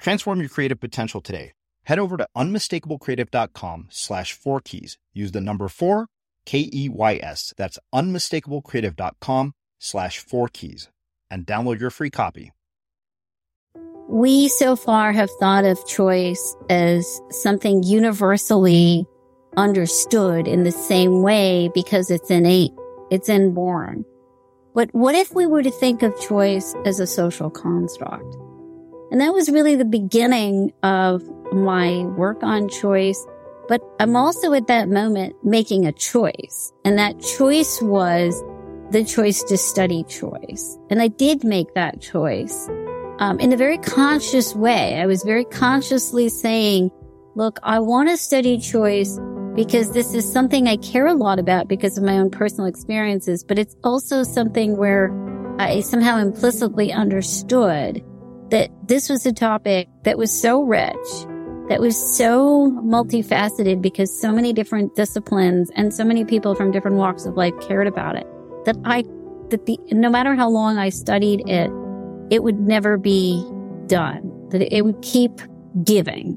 Transform your creative potential today. Head over to unmistakablecreative.com slash four keys. Use the number four, K E Y S. That's unmistakablecreative.com slash four keys and download your free copy. We so far have thought of choice as something universally understood in the same way because it's innate, it's inborn. But what if we were to think of choice as a social construct? And that was really the beginning of my work on choice. But I'm also at that moment making a choice. And that choice was the choice to study choice. And I did make that choice um, in a very conscious way. I was very consciously saying, look, I want to study choice because this is something I care a lot about because of my own personal experiences, but it's also something where I somehow implicitly understood that this was a topic that was so rich, that was so multifaceted because so many different disciplines and so many people from different walks of life cared about it that I, that the, no matter how long I studied it, it would never be done, that it would keep giving.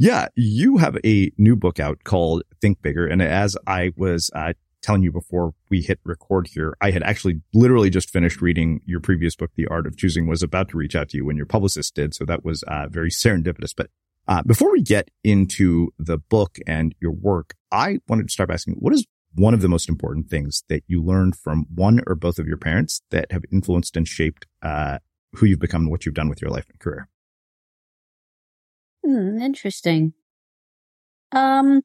Yeah, you have a new book out called Think Bigger. And as I was uh, telling you before we hit record here, I had actually literally just finished reading your previous book, The Art of Choosing, was about to reach out to you when your publicist did. So that was uh, very serendipitous. But uh, before we get into the book and your work, I wanted to start by asking, what is one of the most important things that you learned from one or both of your parents that have influenced and shaped uh, who you've become and what you've done with your life and career? Hmm, interesting. Um,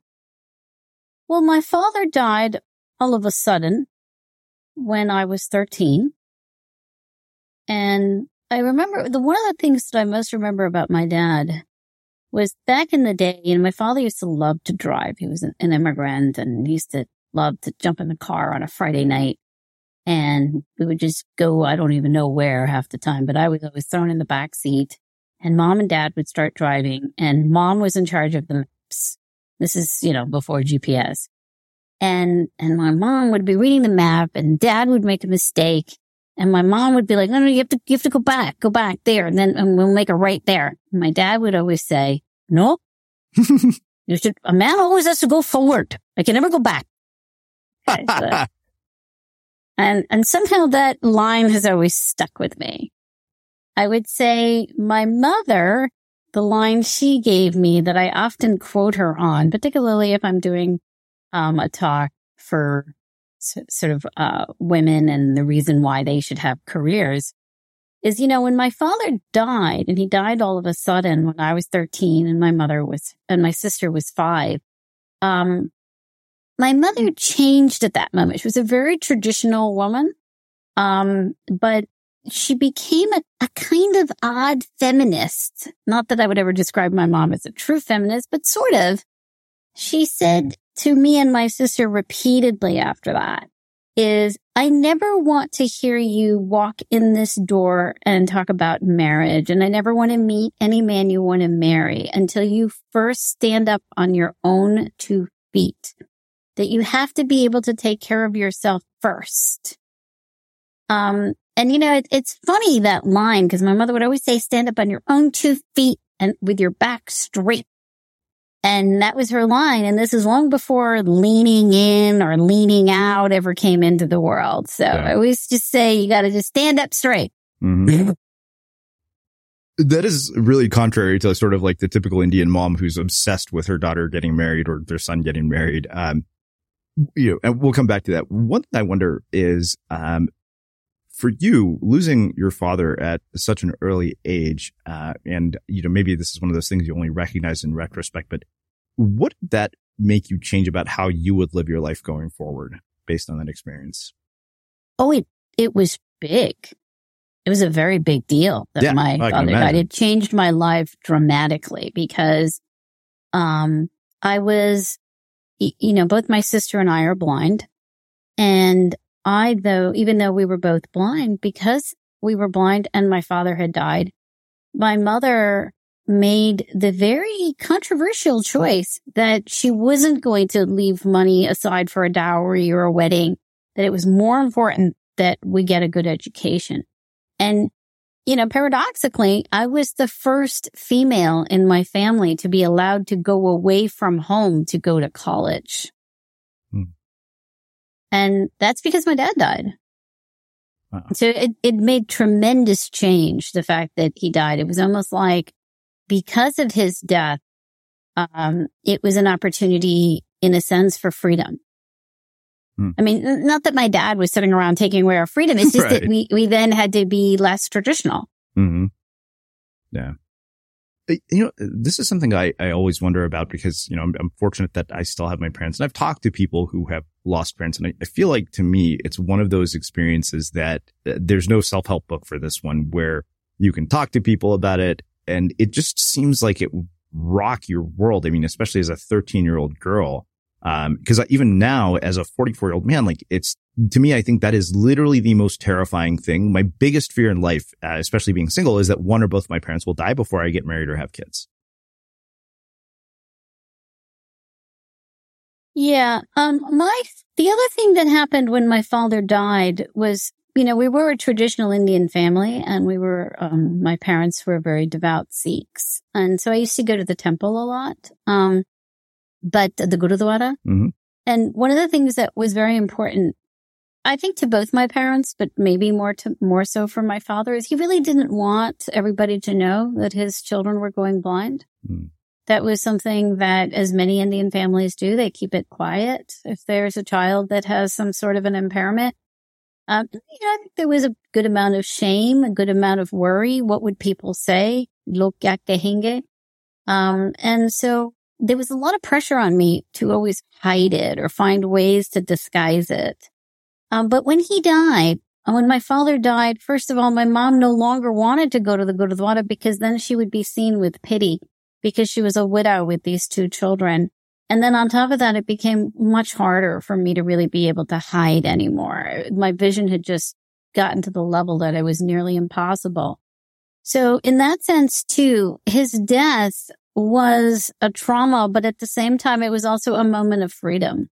well, my father died all of a sudden when I was 13. And I remember the one of the things that I most remember about my dad was back in the day, you know, my father used to love to drive. He was an, an immigrant and he used to love to jump in the car on a Friday night and we would just go, I don't even know where half the time, but I was always thrown in the back seat and mom and dad would start driving and mom was in charge of the maps. This is, you know, before GPS. And, and my mom would be reading the map and dad would make a mistake. And my mom would be like, no, no, you have to, you have to go back, go back there. And then and we'll make a right there. And my dad would always say, no, you should, a man always has to go forward. I can never go back. and, and somehow that line has always stuck with me. I would say my mother, the line she gave me that I often quote her on, particularly if I'm doing um, a talk for s- sort of uh, women and the reason why they should have careers, is, you know, when my father died and he died all of a sudden when I was 13 and my mother was, and my sister was five, um, my mother changed at that moment. She was a very traditional woman. Um, but she became a, a kind of odd feminist. Not that I would ever describe my mom as a true feminist, but sort of. She said to me and my sister repeatedly after that, is I never want to hear you walk in this door and talk about marriage. And I never want to meet any man you want to marry until you first stand up on your own two feet. That you have to be able to take care of yourself first. Um, and you know, it, it's funny that line because my mother would always say, stand up on your own two feet and with your back straight. And that was her line. And this is long before leaning in or leaning out ever came into the world. So yeah. I always just say you got to just stand up straight. Mm-hmm. that is really contrary to sort of like the typical Indian mom who's obsessed with her daughter getting married or their son getting married. Um, you know, and we'll come back to that. One thing I wonder is, um, for you losing your father at such an early age, uh, and you know maybe this is one of those things you only recognize in retrospect, but what did that make you change about how you would live your life going forward based on that experience? Oh, it it was big. It was a very big deal that yeah, my father died. It changed my life dramatically because, um, I was, you know, both my sister and I are blind, and I, though, even though we were both blind, because we were blind and my father had died, my mother made the very controversial choice that she wasn't going to leave money aside for a dowry or a wedding, that it was more important that we get a good education. And, you know, paradoxically, I was the first female in my family to be allowed to go away from home to go to college. And that's because my dad died. Wow. So it, it made tremendous change. The fact that he died, it was almost like because of his death, um, it was an opportunity in a sense for freedom. Hmm. I mean, not that my dad was sitting around taking away our freedom. It's just right. that we, we then had to be less traditional. Mm-hmm. Yeah you know, this is something I, I always wonder about because, you know, I'm, I'm, fortunate that I still have my parents and I've talked to people who have lost parents. And I, I feel like to me, it's one of those experiences that uh, there's no self-help book for this one where you can talk to people about it. And it just seems like it rock your world. I mean, especially as a 13 year old girl. Um, cause even now as a 44 year old man, like it's to me, I think that is literally the most terrifying thing. My biggest fear in life, uh, especially being single, is that one or both my parents will die before I get married or have kids. Yeah. Um, my, the other thing that happened when my father died was, you know, we were a traditional Indian family and we were, um, my parents were very devout Sikhs. And so I used to go to the temple a lot. Um, but the Gurudwara. Mm-hmm. And one of the things that was very important I think to both my parents, but maybe more to more so for my father is he really didn't want everybody to know that his children were going blind. Mm. That was something that as many Indian families do, they keep it quiet. If there's a child that has some sort of an impairment, um, you know, I think there was a good amount of shame, a good amount of worry. What would people say? Log kya kahenge? Um, and so there was a lot of pressure on me to always hide it or find ways to disguise it. Um, but when he died, when my father died, first of all, my mom no longer wanted to go to the Gurudwara because then she would be seen with pity because she was a widow with these two children. And then on top of that, it became much harder for me to really be able to hide anymore. My vision had just gotten to the level that it was nearly impossible. So in that sense too, his death was a trauma, but at the same time, it was also a moment of freedom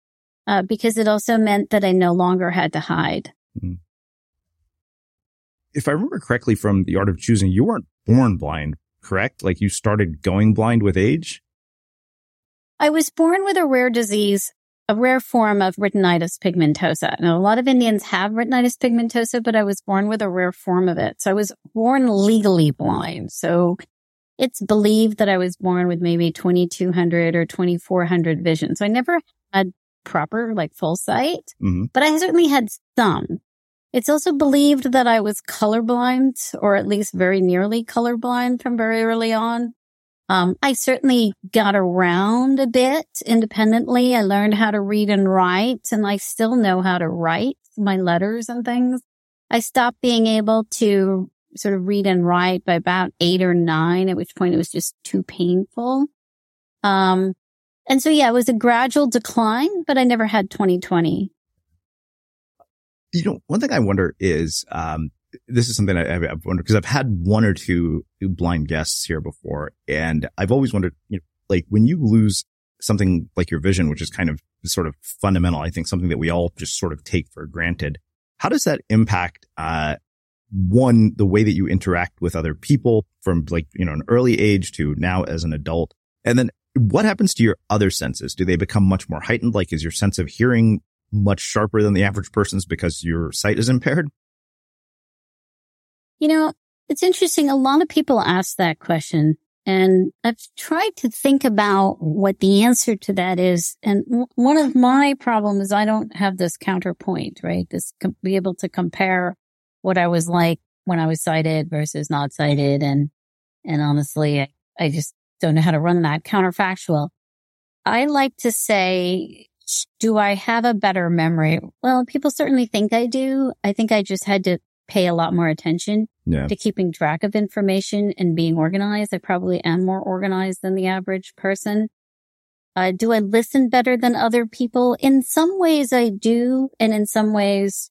uh, because it also meant that I no longer had to hide. Mm-hmm. If I remember correctly from The Art of Choosing, you weren't born blind, correct? Like you started going blind with age? I was born with a rare disease, a rare form of retinitis pigmentosa. Now, a lot of Indians have retinitis pigmentosa, but I was born with a rare form of it. So I was born legally blind. So it's believed that I was born with maybe 2200 or 2400 vision. So I never had proper, like full sight, mm-hmm. but I certainly had some. It's also believed that I was colorblind or at least very nearly colorblind from very early on. Um, I certainly got around a bit independently. I learned how to read and write and I still know how to write my letters and things. I stopped being able to sort of read and write by about eight or nine, at which point it was just too painful. Um, and so, yeah, it was a gradual decline, but I never had 2020. You know, one thing I wonder is, um, this is something I, I've wondered because I've had one or two blind guests here before, and I've always wondered, you know, like when you lose something like your vision, which is kind of sort of fundamental, I think something that we all just sort of take for granted. How does that impact, uh, one, the way that you interact with other people from like, you know, an early age to now as an adult? And then what happens to your other senses? Do they become much more heightened? Like, is your sense of hearing much sharper than the average person's because your sight is impaired? You know, it's interesting. A lot of people ask that question and I've tried to think about what the answer to that is. And w- one of my problems is I don't have this counterpoint, right? This com- be able to compare what I was like when I was sighted versus not sighted. And, and honestly, I, I just don't know how to run that counterfactual. I like to say, do I have a better memory? Well, people certainly think I do. I think I just had to pay a lot more attention yeah. to keeping track of information and being organized. I probably am more organized than the average person. Uh, do I listen better than other people? In some ways I do. And in some ways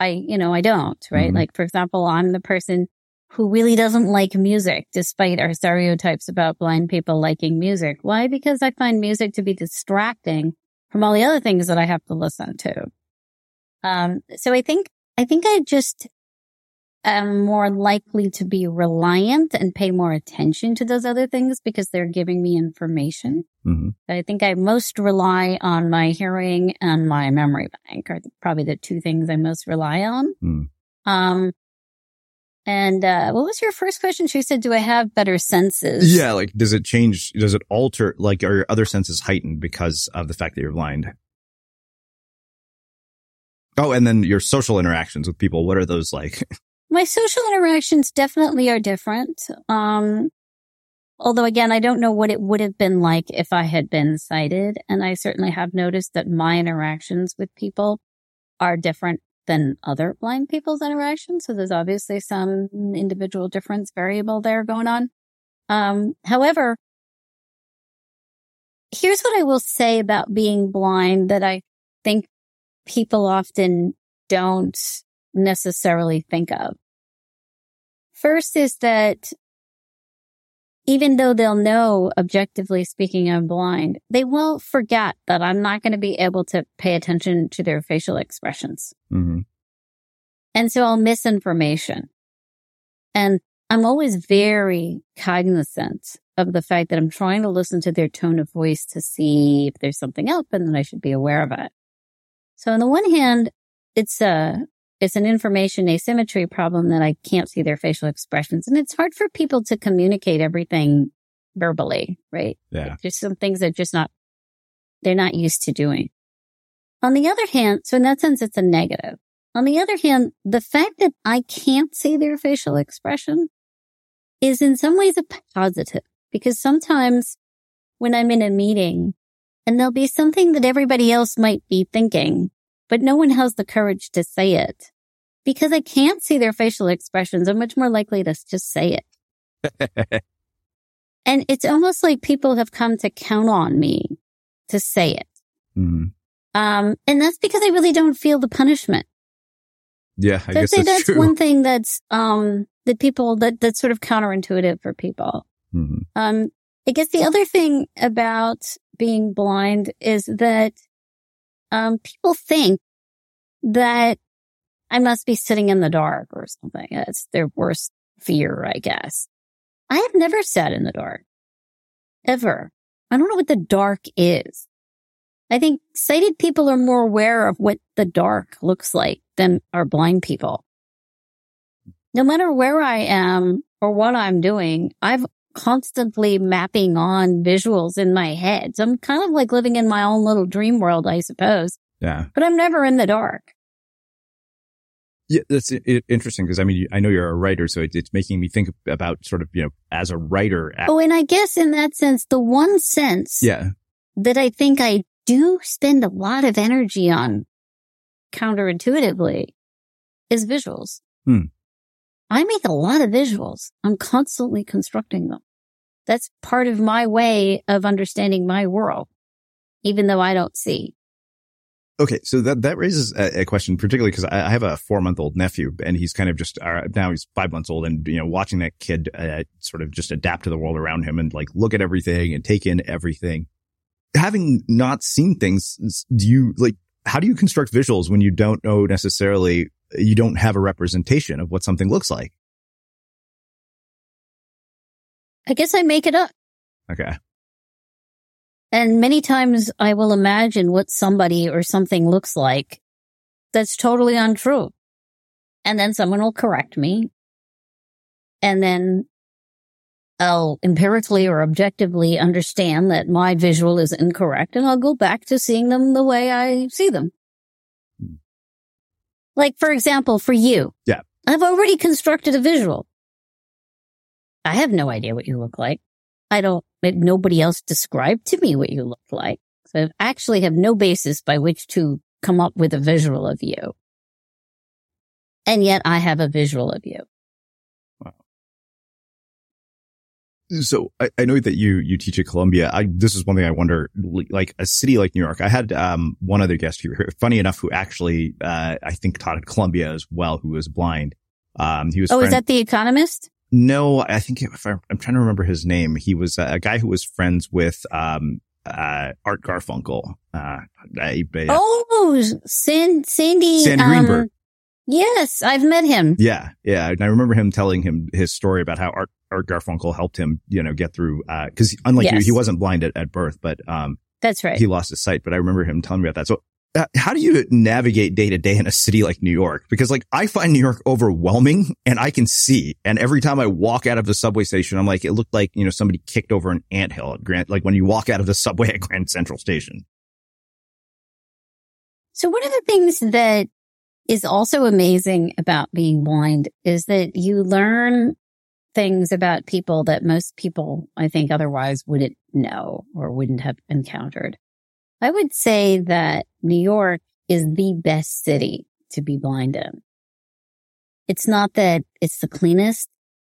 I, you know, I don't, right? Mm-hmm. Like, for example, I'm the person who really doesn't like music despite our stereotypes about blind people liking music. Why? Because I find music to be distracting from all the other things that I have to listen to. Um, so I think, I think I just am more likely to be reliant and pay more attention to those other things because they're giving me information. Mm-hmm. I think I most rely on my hearing and my memory bank are probably the two things I most rely on. Mm. Um, and uh, what was your first question? She said, "Do I have better senses?" Yeah, like does it change? Does it alter? Like, are your other senses heightened because of the fact that you're blind? Oh, and then your social interactions with people. What are those like? My social interactions definitely are different. Um, although again, I don't know what it would have been like if I had been sighted. And I certainly have noticed that my interactions with people are different than other blind people's interactions. So there's obviously some individual difference variable there going on. Um, however, here's what I will say about being blind that I think people often don't necessarily think of. First is that even though they'll know, objectively speaking, I'm blind, they will forget that I'm not going to be able to pay attention to their facial expressions. Mm-hmm. And so I'll miss information. And I'm always very cognizant of the fact that I'm trying to listen to their tone of voice to see if there's something up and then I should be aware of it. So on the one hand, it's a, it's an information asymmetry problem that I can't see their facial expressions. And it's hard for people to communicate everything verbally, right? Yeah. Just some things that just not, they're not used to doing. On the other hand, so in that sense, it's a negative. On the other hand, the fact that I can't see their facial expression is in some ways a positive because sometimes when I'm in a meeting and there'll be something that everybody else might be thinking but no one has the courage to say it. Because I can't see their facial expressions, I'm much more likely to just say it. and it's almost like people have come to count on me to say it. Mm-hmm. Um, and that's because I really don't feel the punishment. Yeah, I so guess that's, that's one thing that's um that people that that's sort of counterintuitive for people. Mm-hmm. Um, I guess the other thing about being blind is that um, people think that I must be sitting in the dark or something. It's their worst fear, I guess. I have never sat in the dark. Ever. I don't know what the dark is. I think sighted people are more aware of what the dark looks like than our blind people. No matter where I am or what I'm doing, I've constantly mapping on visuals in my head. So I'm kind of like living in my own little dream world, I suppose. Yeah. But I'm never in the dark. Yeah, that's interesting because I mean, I know you're a writer, so it's making me think about sort of, you know, as a writer. oh, and I guess in that sense, the one sense yeah. that I think I do spend a lot of energy on counterintuitively is visuals. Hmm. I make a lot of visuals. I'm constantly constructing them. That's part of my way of understanding my world, even though I don't see. Okay, so that that raises a, a question, particularly because I, I, have a four month old nephew, and he's kind of just uh, now he's five months old, and you know, watching that kid uh, sort of just adapt to the world around him and like look at everything and take in everything. Having not seen things, do you like? How do you construct visuals when you don't know necessarily? You don't have a representation of what something looks like. I guess I make it up. Okay. And many times I will imagine what somebody or something looks like that's totally untrue. And then someone will correct me. And then I'll empirically or objectively understand that my visual is incorrect and I'll go back to seeing them the way I see them. Like, for example, for you. Yeah. I've already constructed a visual. I have no idea what you look like. I don't, nobody else described to me what you look like. So I actually have no basis by which to come up with a visual of you. And yet I have a visual of you. So I, I, know that you, you teach at Columbia. I, this is one thing I wonder, like a city like New York, I had, um, one other guest here, funny enough, who actually, uh, I think taught at Columbia as well, who was blind. Um, he was, oh, friend- is that the economist? No, I think if I, am trying to remember his name, he was a, a guy who was friends with um, uh, Art Garfunkel. Uh, I, oh, San, Sandy. Sandy Greenberg. Yes, I've met him. Yeah, yeah. And I remember him telling him his story about how Art, Art Garfunkel helped him, you know, get through, uh, cause unlike yes. you, he wasn't blind at, at birth, but, um, that's right. He lost his sight, but I remember him telling me about that. So uh, how do you navigate day to day in a city like New York? Because like I find New York overwhelming and I can see. And every time I walk out of the subway station, I'm like, it looked like, you know, somebody kicked over an anthill at Grant, like when you walk out of the subway at Grand Central Station. So one of the things that is also amazing about being blind is that you learn things about people that most people, I think, otherwise wouldn't know or wouldn't have encountered. I would say that New York is the best city to be blind in. It's not that it's the cleanest.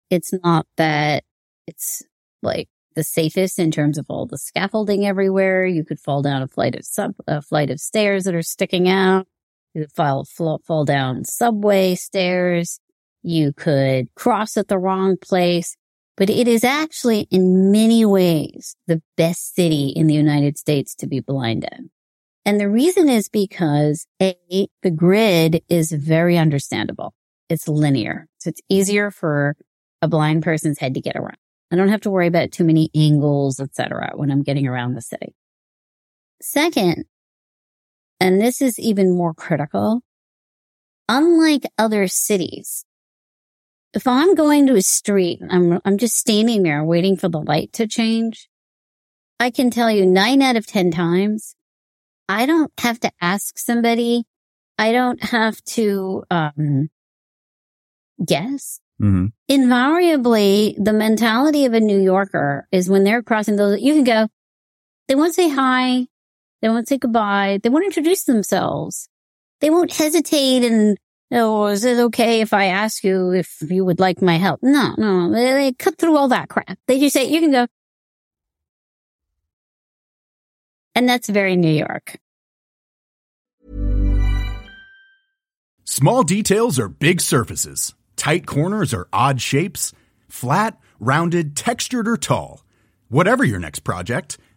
It's not that it's like the safest in terms of all the scaffolding everywhere. You could fall down a flight of sub, a flight of stairs that are sticking out. You could fall, fall down subway stairs. You could cross at the wrong place but it is actually in many ways the best city in the United States to be blind in. And the reason is because A, the grid is very understandable. It's linear. So it's easier for a blind person's head to get around. I don't have to worry about too many angles, etc. when I'm getting around the city. Second, and this is even more critical, unlike other cities, if I'm going to a street, I'm, I'm just standing there waiting for the light to change. I can tell you nine out of 10 times, I don't have to ask somebody. I don't have to, um, guess. Mm-hmm. Invariably, the mentality of a New Yorker is when they're crossing those, you can go, they won't say hi. They won't say goodbye. They won't introduce themselves. They won't hesitate and Oh, is it okay if I ask you if you would like my help? No, no, they, they cut through all that crap. They just say, you can go. And that's very New York. Small details are big surfaces. Tight corners are odd shapes. Flat, rounded, textured, or tall. Whatever your next project,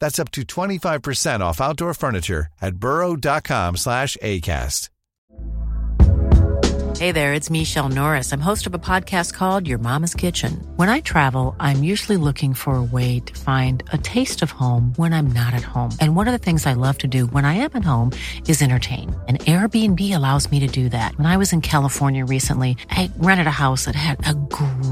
That's up to 25% off outdoor furniture at burrow.com slash ACAST. Hey there, it's Michelle Norris. I'm host of a podcast called Your Mama's Kitchen. When I travel, I'm usually looking for a way to find a taste of home when I'm not at home. And one of the things I love to do when I am at home is entertain. And Airbnb allows me to do that. When I was in California recently, I rented a house that had a great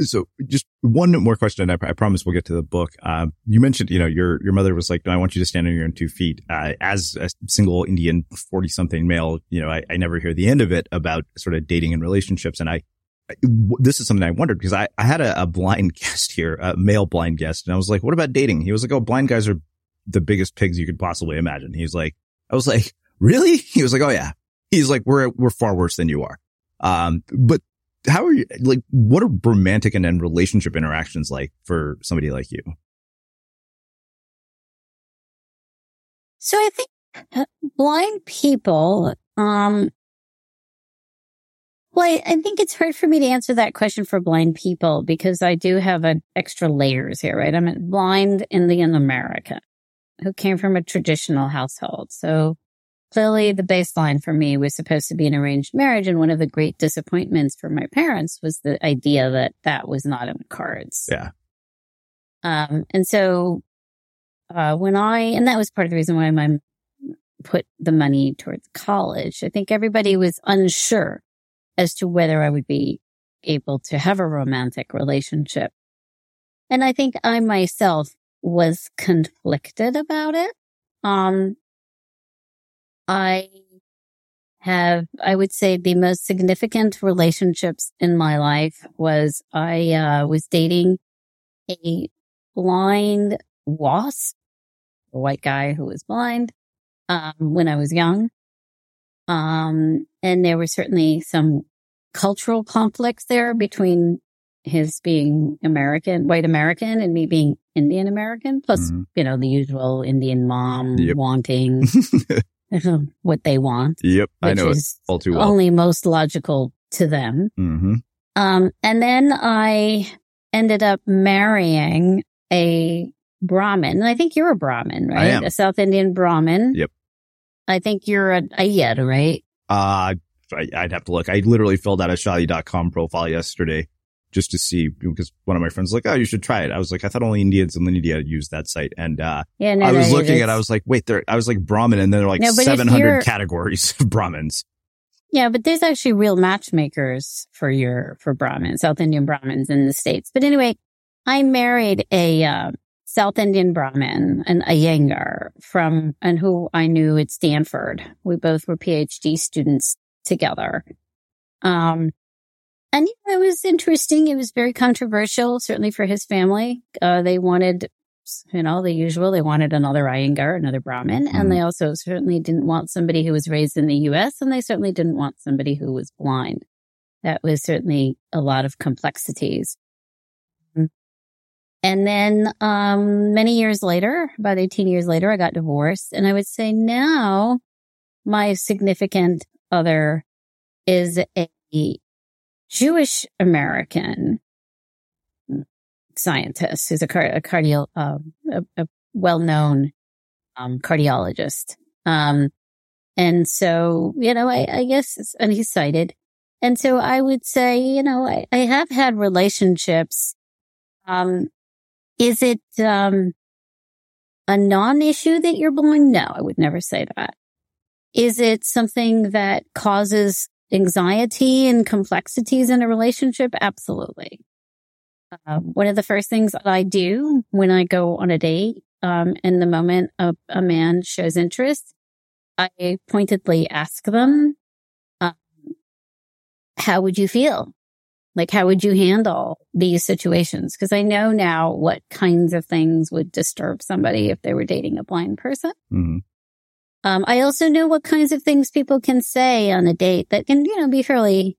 So just one more question. I, I promise we'll get to the book. Uh, you mentioned, you know, your, your mother was like, no, I want you to stand on your own two feet. Uh, as a single Indian 40 something male, you know, I, I never hear the end of it about sort of dating and relationships. And I, this is something I wondered because I, I had a, a blind guest here, a male blind guest. And I was like, what about dating? He was like, oh, blind guys are the biggest pigs you could possibly imagine. He's like, I was like, really? He was like, oh yeah. He's like, we're, we're far worse than you are. Um, but how are you, like, what are romantic and then relationship interactions like for somebody like you? So I think uh, blind people, um, well, I, I think it's hard for me to answer that question for blind people because I do have an extra layers here, right? I'm a blind Indian American who came from a traditional household. So clearly the baseline for me was supposed to be an arranged marriage. And one of the great disappointments for my parents was the idea that that was not in the cards. Yeah. Um, and so, uh, when I, and that was part of the reason why my mom put the money towards college. I think everybody was unsure as to whether I would be able to have a romantic relationship. And I think I myself was conflicted about it. Um, I have, I would say the most significant relationships in my life was I, uh, was dating a blind wasp, a white guy who was blind, um, when I was young. Um, and there were certainly some cultural conflicts there between his being American, white American and me being Indian American, plus, Mhm. you know, the usual Indian mom Yep. wanting what they want, Yep. I know it all too well. only most logical to them. hmm Um, and then I ended up marrying a Brahmin. I think you're a Brahmin, right? am. A South Indian Brahmin. Yep. I think you're a Iyer, right? Uh, I, I'd have to look. I literally filled out a Shadi.com profile yesterday just to see because one of my friends was like, Oh, you should try it. I was like, I thought only Indians in India use that site. And, uh, Yeah, no, I was no, looking at, I was like, wait, there, I was like Brahmin and then there are like No, 700 categories of Brahmins. Yeah, but there's actually real matchmakers for your, for Brahmins, South Indian Brahmins in the States. But anyway, I married a, uh, South Indian Brahmin, an Iyengar from, and who I knew at Stanford. We both were PhD students together. Um, and you know, it was interesting. It was very controversial, certainly for his family. Uh, they wanted, you know, the usual. They wanted another Iyengar, another Brahmin, and they also certainly didn't want somebody who was raised in the U.S. and they certainly didn't want somebody who was blind. That was certainly a lot of complexities. And then, um, many years later, about 18 years later, I got divorced and I would say now my significant other is a Jewish American scientist who's a, car- a cardio, uh, a, a well-known, um, cardiologist. Um, and so, you know, I, I guess, it's, and he's sighted. And so I would say, you know, I, I have had relationships. Um, is it, um, a non-issue that you're blind? No, I would never say that. Is it something that causes anxiety and complexities in a relationship? Absolutely. Uh, one of the first things that I do when I go on a date, um, in the moment a, a man shows interest, I pointedly ask them, um, how would you feel? Like, how would you handle these situations? Cause I know now what kinds of things would disturb somebody if they were dating a blind person. Mhm. Um, I also know what kinds of things people can say on a date that can, you know, be fairly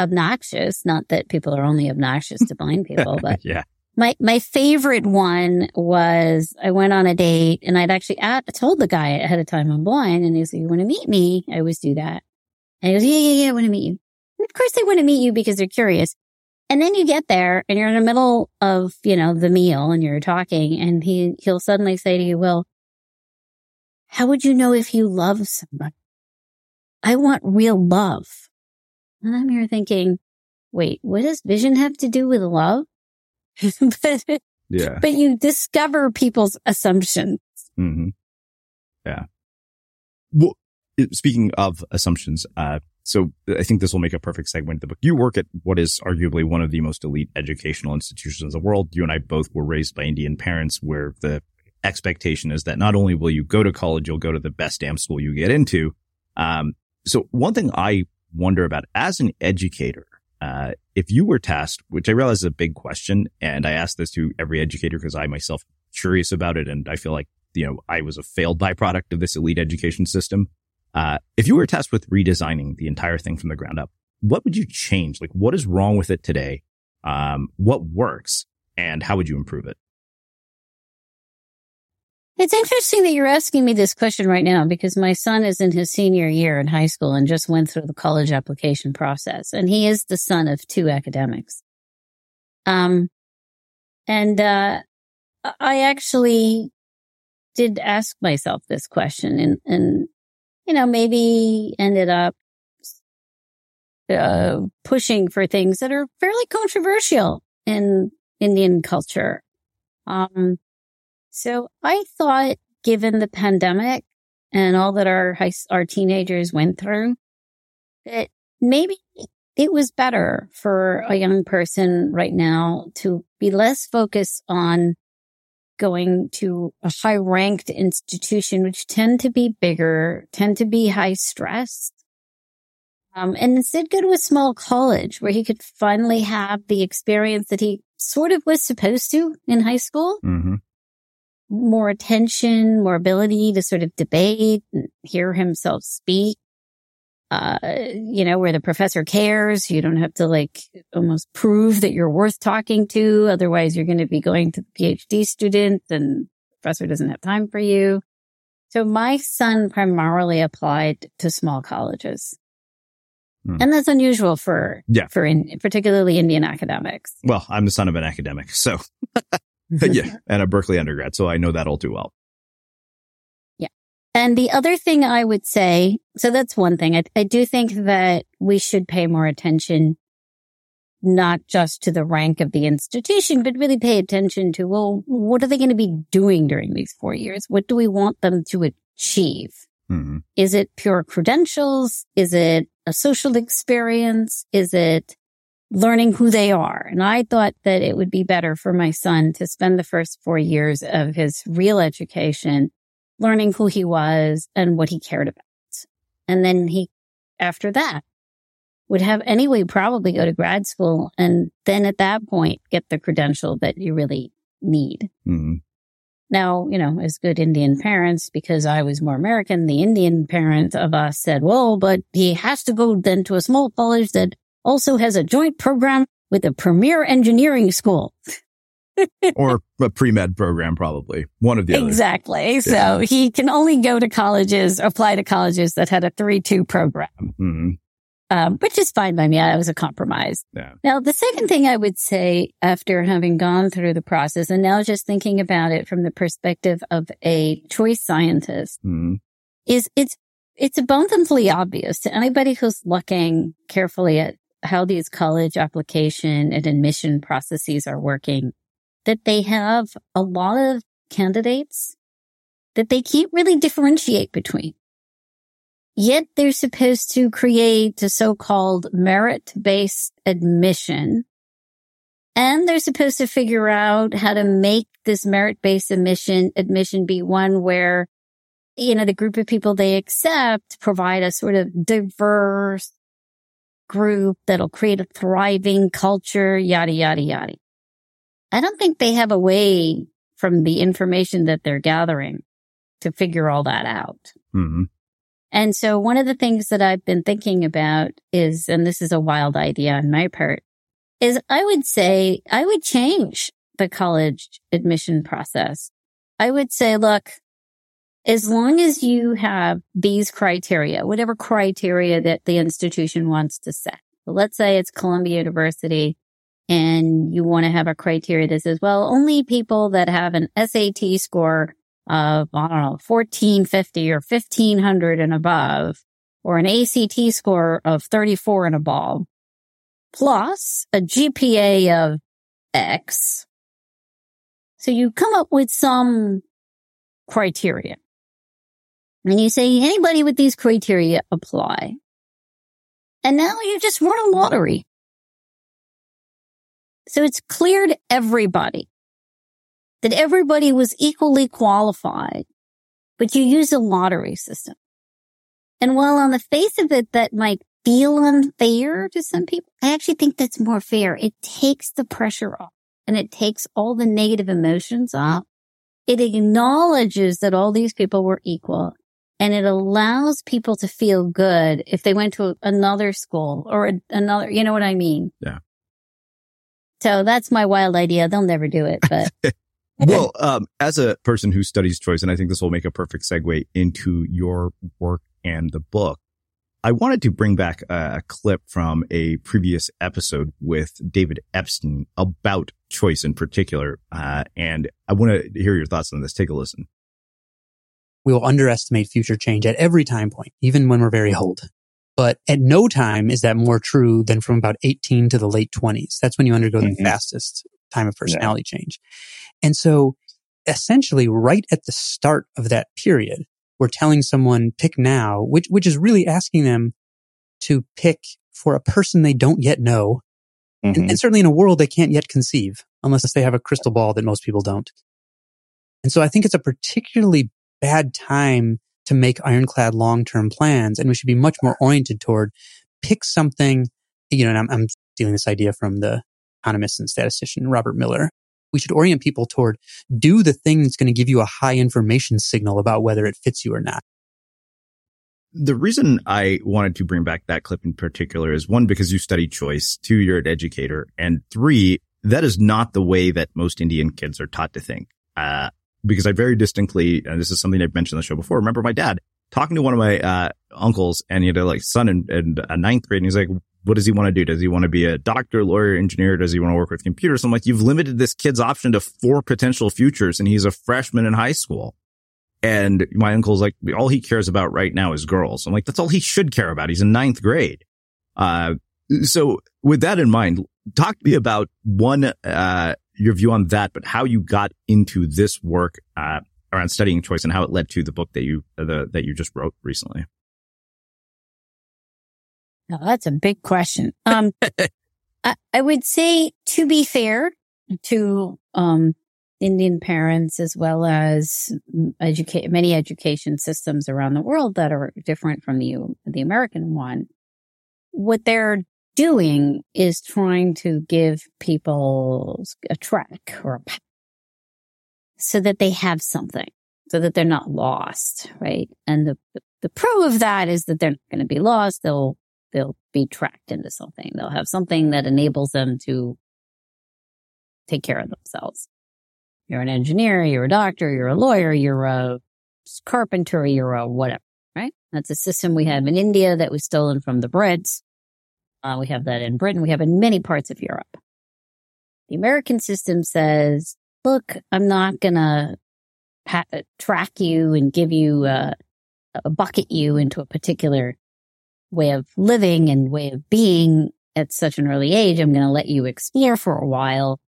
obnoxious. Not that people are only obnoxious to blind people, but yeah. my, my favorite one was I went on a date and I'd actually at, told the guy ahead of time I'm blind and he said, you want to meet me? I always do that. And he goes, yeah, yeah, yeah, I want to meet you. And of course they want to meet you because they're curious. And then you get there and you're in the middle of, you know, the meal and you're talking and he, he'll suddenly say to you, well, how would you know if you love somebody? I want real love. And I'm here thinking, wait, what does vision have to do with love? but, Yeah. but you discover people's assumptions. hmm Yeah. Well, speaking of assumptions, uh, so I think this will make a perfect segue into the book. You work at what is arguably one of the most elite educational institutions in the world. You and I both were raised by Indian parents where the expectation is that not only will you go to college, you'll go to the best damn school you get into. Um, so one thing I wonder about as an educator, uh, if you were tasked, which I realize is a big question, and I ask this to every educator because I myself curious about it, and I feel like you know I was a failed byproduct of this elite education system. Uh, if you were tasked with redesigning the entire thing from the ground up, what would you change? Like, what is wrong with it today? Um, what works, and how would you improve it? It's interesting that you're asking me this question right now because my son is in his senior year in high school and just went through the college application process. And he is the son of two academics. Um, and, uh, I actually did ask myself this question and, and, you know, maybe ended up, uh, pushing for things that are fairly controversial in Indian culture. Um, so I thought given the pandemic and all that our high, our teenagers went through, that maybe it was better for a young person right now to be less focused on going to a high ranked institution, which tend to be bigger, tend to be high stress. Um, and instead go to a small college where he could finally have the experience that he sort of was supposed to in high school Mm-hmm. More attention, more ability to sort of debate and hear himself speak. Uh, you know, where the professor cares. You don't have to like almost prove that you're worth talking to. Otherwise you're going to be going to the PhD student and the professor doesn't have time for you. So my son primarily applied to small colleges. Hmm. And that's unusual for, Yeah. for in, particularly Indian academics. Well, I'm the son of an academic, so yeah, and a Berkeley undergrad, so I know that all too well. Yeah. And the other thing I would say, so that's one thing. I, I do think that we should pay more attention, not just to the rank of the institution, but really pay attention to, well, what are they going to be doing during these four years? What do we want them to achieve? hmm Is it pure credentials? Is it a social experience? Is it learning who they are? And I thought that it would be better for my son to spend the first four years of his real education learning who he was and what he cared about. And then he, after that, would have anyway probably go to grad school and then at that point get the credential that you really need. Mm-hmm. Now, you know, as good Indian parents, because I was more American, the Indian parent of us said, well, but he has to go then to a small college that also has a joint program with a premier engineering school. or a pre-med program, probably one of the Exactly. Yeah. So he can only go to colleges, apply to colleges that had a three-two program. Mm-hmm um, which is fine by me. I was a compromise. Yeah. Now, the second thing I would say after having gone through the process and now just thinking about it from the perspective of a choice scientist mm-hmm. is it's, it's abundantly obvious to anybody who's looking carefully at how these college application and admission processes are working that they have a lot of candidates that they can't really differentiate between. Yet they're supposed to create a so-called merit-based admission. And they're supposed to figure out how to make this merit-based admission, admission be one where, you know, the group of people they accept provide a sort of diverse group that'll create a thriving culture, yada, yada, yada. I don't think they have a way from the information that they're gathering to figure all that out. Mm-hmm. And so one of the things that I've been thinking about is, and this is a wild idea on my part, is I would say I would change the college admission process. I would say, look, as long as you have these criteria, whatever criteria that the institution wants to set. So let's say it's Columbia University and you want to have a criteria that says, well, only people that have an SAT score of, I don't know, 1450 or 1500 and above, or an ACT score of 34 and above, plus a GPA of X. So you come up with some criteria. And you say anybody with these criteria apply. And now you just run a lottery. So it's clear to everybody that everybody was equally qualified, but you use a lottery system. And while on the face of it, that might feel unfair to some people, I actually think that's more fair. It takes the pressure off and it takes all the negative emotions off. It acknowledges that all these people were equal and it allows people to feel good if they went to another school or another, you know what I mean? Yeah. So that's my wild idea. They'll never do it, but well, um, as a person who studies choice, and I think this will make a perfect segue into your work and the book, I wanted to bring back a, clip from a previous episode with David Epstein about choice in particular. Uh, and I want to hear your thoughts on this. Take a listen. We will underestimate future change at every time point, even when we're very old. But at no time is that more true than from about 18 to the late 20s. That's when you undergo mm-hmm. the fastest time of personality yeah. change. And so essentially right at the start of that period, we're telling someone pick now, which, which is really asking them to pick for a person they don't yet know. Mm-hmm. And, and certainly in a world they can't yet conceive unless they have a crystal ball that most people don't. And so I think it's a particularly bad time to make ironclad long-term plans. And we should be much more oriented toward pick something, you know, and I'm, I'm stealing this idea from the economist and statistician Robert Miller, we should orient people toward do the thing that's going to give you a high information signal about whether it fits you or not. The reason I wanted to bring back that clip in particular is one, because you study choice, two, you're an educator, and three, that is not the way that most Indian kids are taught to think. Uh, because I very distinctly, and this is something I've mentioned on the show before, remember my dad talking to one of my, uh, uncles and he had a like son in, in a ninth grade and he's like, what does he want to do? Does he want to be a doctor, lawyer, engineer? Does he want to work with computers? I'm like, you've limited this kid's option to four potential futures and he's a freshman in high school. And my uncle's like, all he cares about right now is girls. I'm like, that's all he should care about. He's in ninth grade. Uh, so with that in mind, talk to me about one, uh, your view on that, but how you got into this work, uh, around studying choice and how it led to the book that you, uh, the, that you just wrote recently. Now, that's a big question. Um, I, I would say to be fair to, um, Indian parents as well as educate many education systems around the world that are different from the, the American one. What they're doing is trying to give people a track or a path so that they have something so that they're not lost, right? And the, the pro of that is that they're not going to be lost. They'll, they'll be tracked into something. They'll have something that enables them to take care of themselves. You're an engineer, you're a doctor, you're a lawyer, you're a carpenter, you're a whatever, right? That's a system we have in India that was stolen from the Brits. Uh, we have that in Britain. We have in many parts of Europe. The American system says, look, I'm not going to pa- track you and give you, uh, a bucket you into a particular way of living and way of being at such an early age. I'm going to let you explore for a while.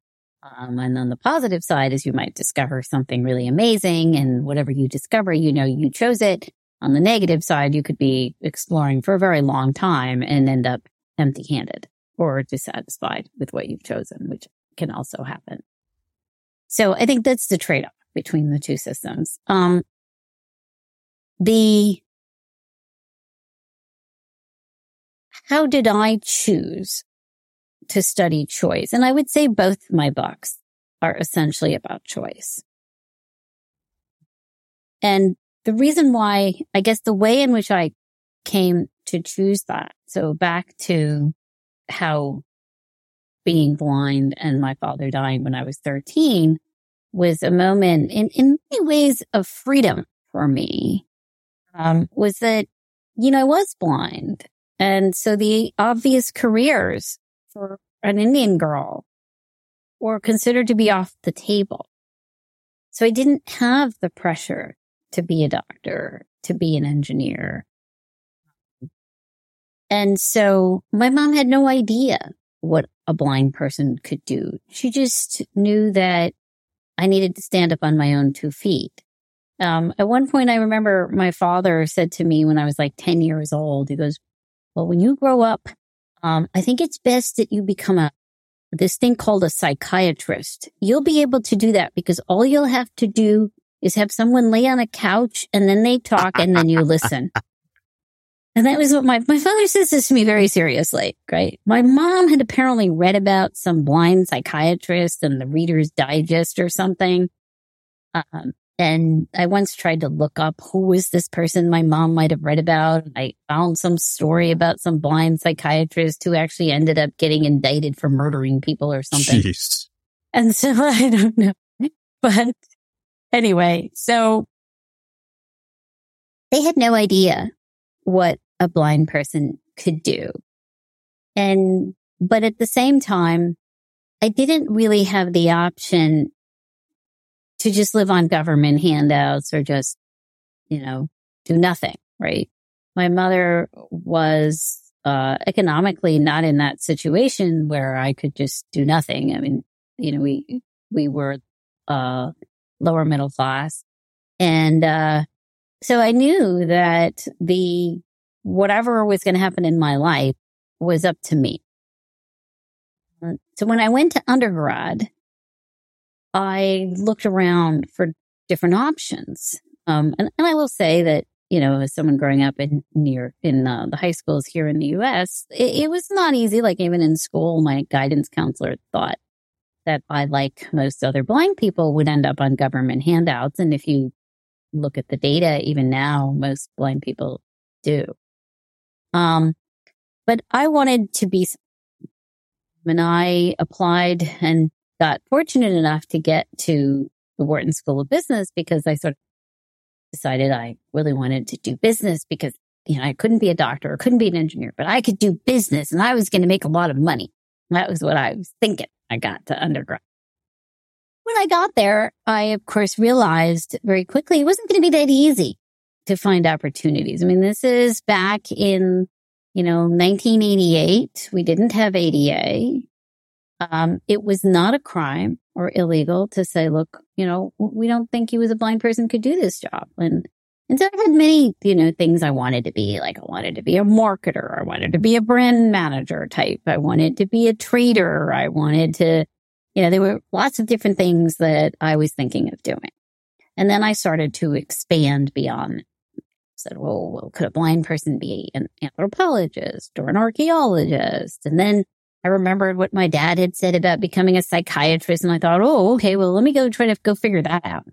Um, and on the positive side is you might discover something really amazing and whatever you discover, you know, you chose it. On the negative side, you could be exploring for a very long time and end up empty handed or dissatisfied with what you've chosen, which can also happen. So I think that's the trade off between the two systems. Um, the how did I choose to study choice? And I would say both my books are essentially about choice. And the reason why, I guess the way in which I came to choose that. So back to how being blind and my father dying when I was 13 was a moment in, in many ways of freedom for me. Um, was that, you know, I was blind. And so the obvious careers for an Indian girl were considered to be off the table. So I didn't have the pressure to be a doctor, to be an engineer. And so my mom had no idea what a blind person could do. She just knew that I needed to stand up on my own two feet. Um, at one point, I remember my father said to me when I was like 10 years old, he goes, well, when you grow up, um, I think it's best that you become a, this thing called a psychiatrist. You'll be able to do that because all you'll have to do is have someone lay on a couch and then they talk and then you listen. And that was what my, my father says this to me very seriously, right? My mom had apparently read about some blind psychiatrist and the Reader's Digest or something. Um, and I once tried to look up who was this person my mom might have read about. I found some story about some blind psychiatrist who actually ended up getting indicted for murdering people or something. Jeez. And so I don't know. But anyway, so they had no idea what a blind person could do. And, but at the same time, I didn't really have the option to just live on government handouts or just, you know, do nothing, right? My mother was, uh, economically not in that situation where I could just do nothing. I mean, you know, we, we were, uh, lower middle class. And, uh, so I knew that the whatever was going to happen in my life was up to me. So when I went to undergrad, I looked around for different options. Um, and, and, I will say that, you know, as someone growing up in near, in uh, the high schools here in the U.S., it, it was not easy. Like even in school, my guidance counselor thought that I, like most other blind people, would end up on government handouts. And if you look at the data, even now, most blind people do. Um, but I wanted to be, when I applied and got fortunate enough to get to the Wharton School of Business because I sort of decided I really wanted to do business because, you know, I couldn't be a doctor or couldn't be an engineer, but I could do business and I was going to make a lot of money. That was what I was thinking. I got to undergrad. When I got there, I of course realized very quickly it wasn't going to be that easy to find opportunities. I mean, this is back in, you know, 1988. We didn't have ADA. Um, it was not a crime or illegal to say, look, you know, we don't think you as a blind person could do this job. And And so I had many, you know, things I wanted to be. Like I wanted to be a marketer. I wanted to be a brand manager type. I wanted to be a trader. I wanted to, you know, there were lots of different things that I was thinking of doing. And then I started to expand beyond. Said, well, well, could a blind person be an anthropologist or an archaeologist? And then I remembered what my dad had said about becoming a psychiatrist. And I thought, oh, okay, well, let me go try to go figure that out.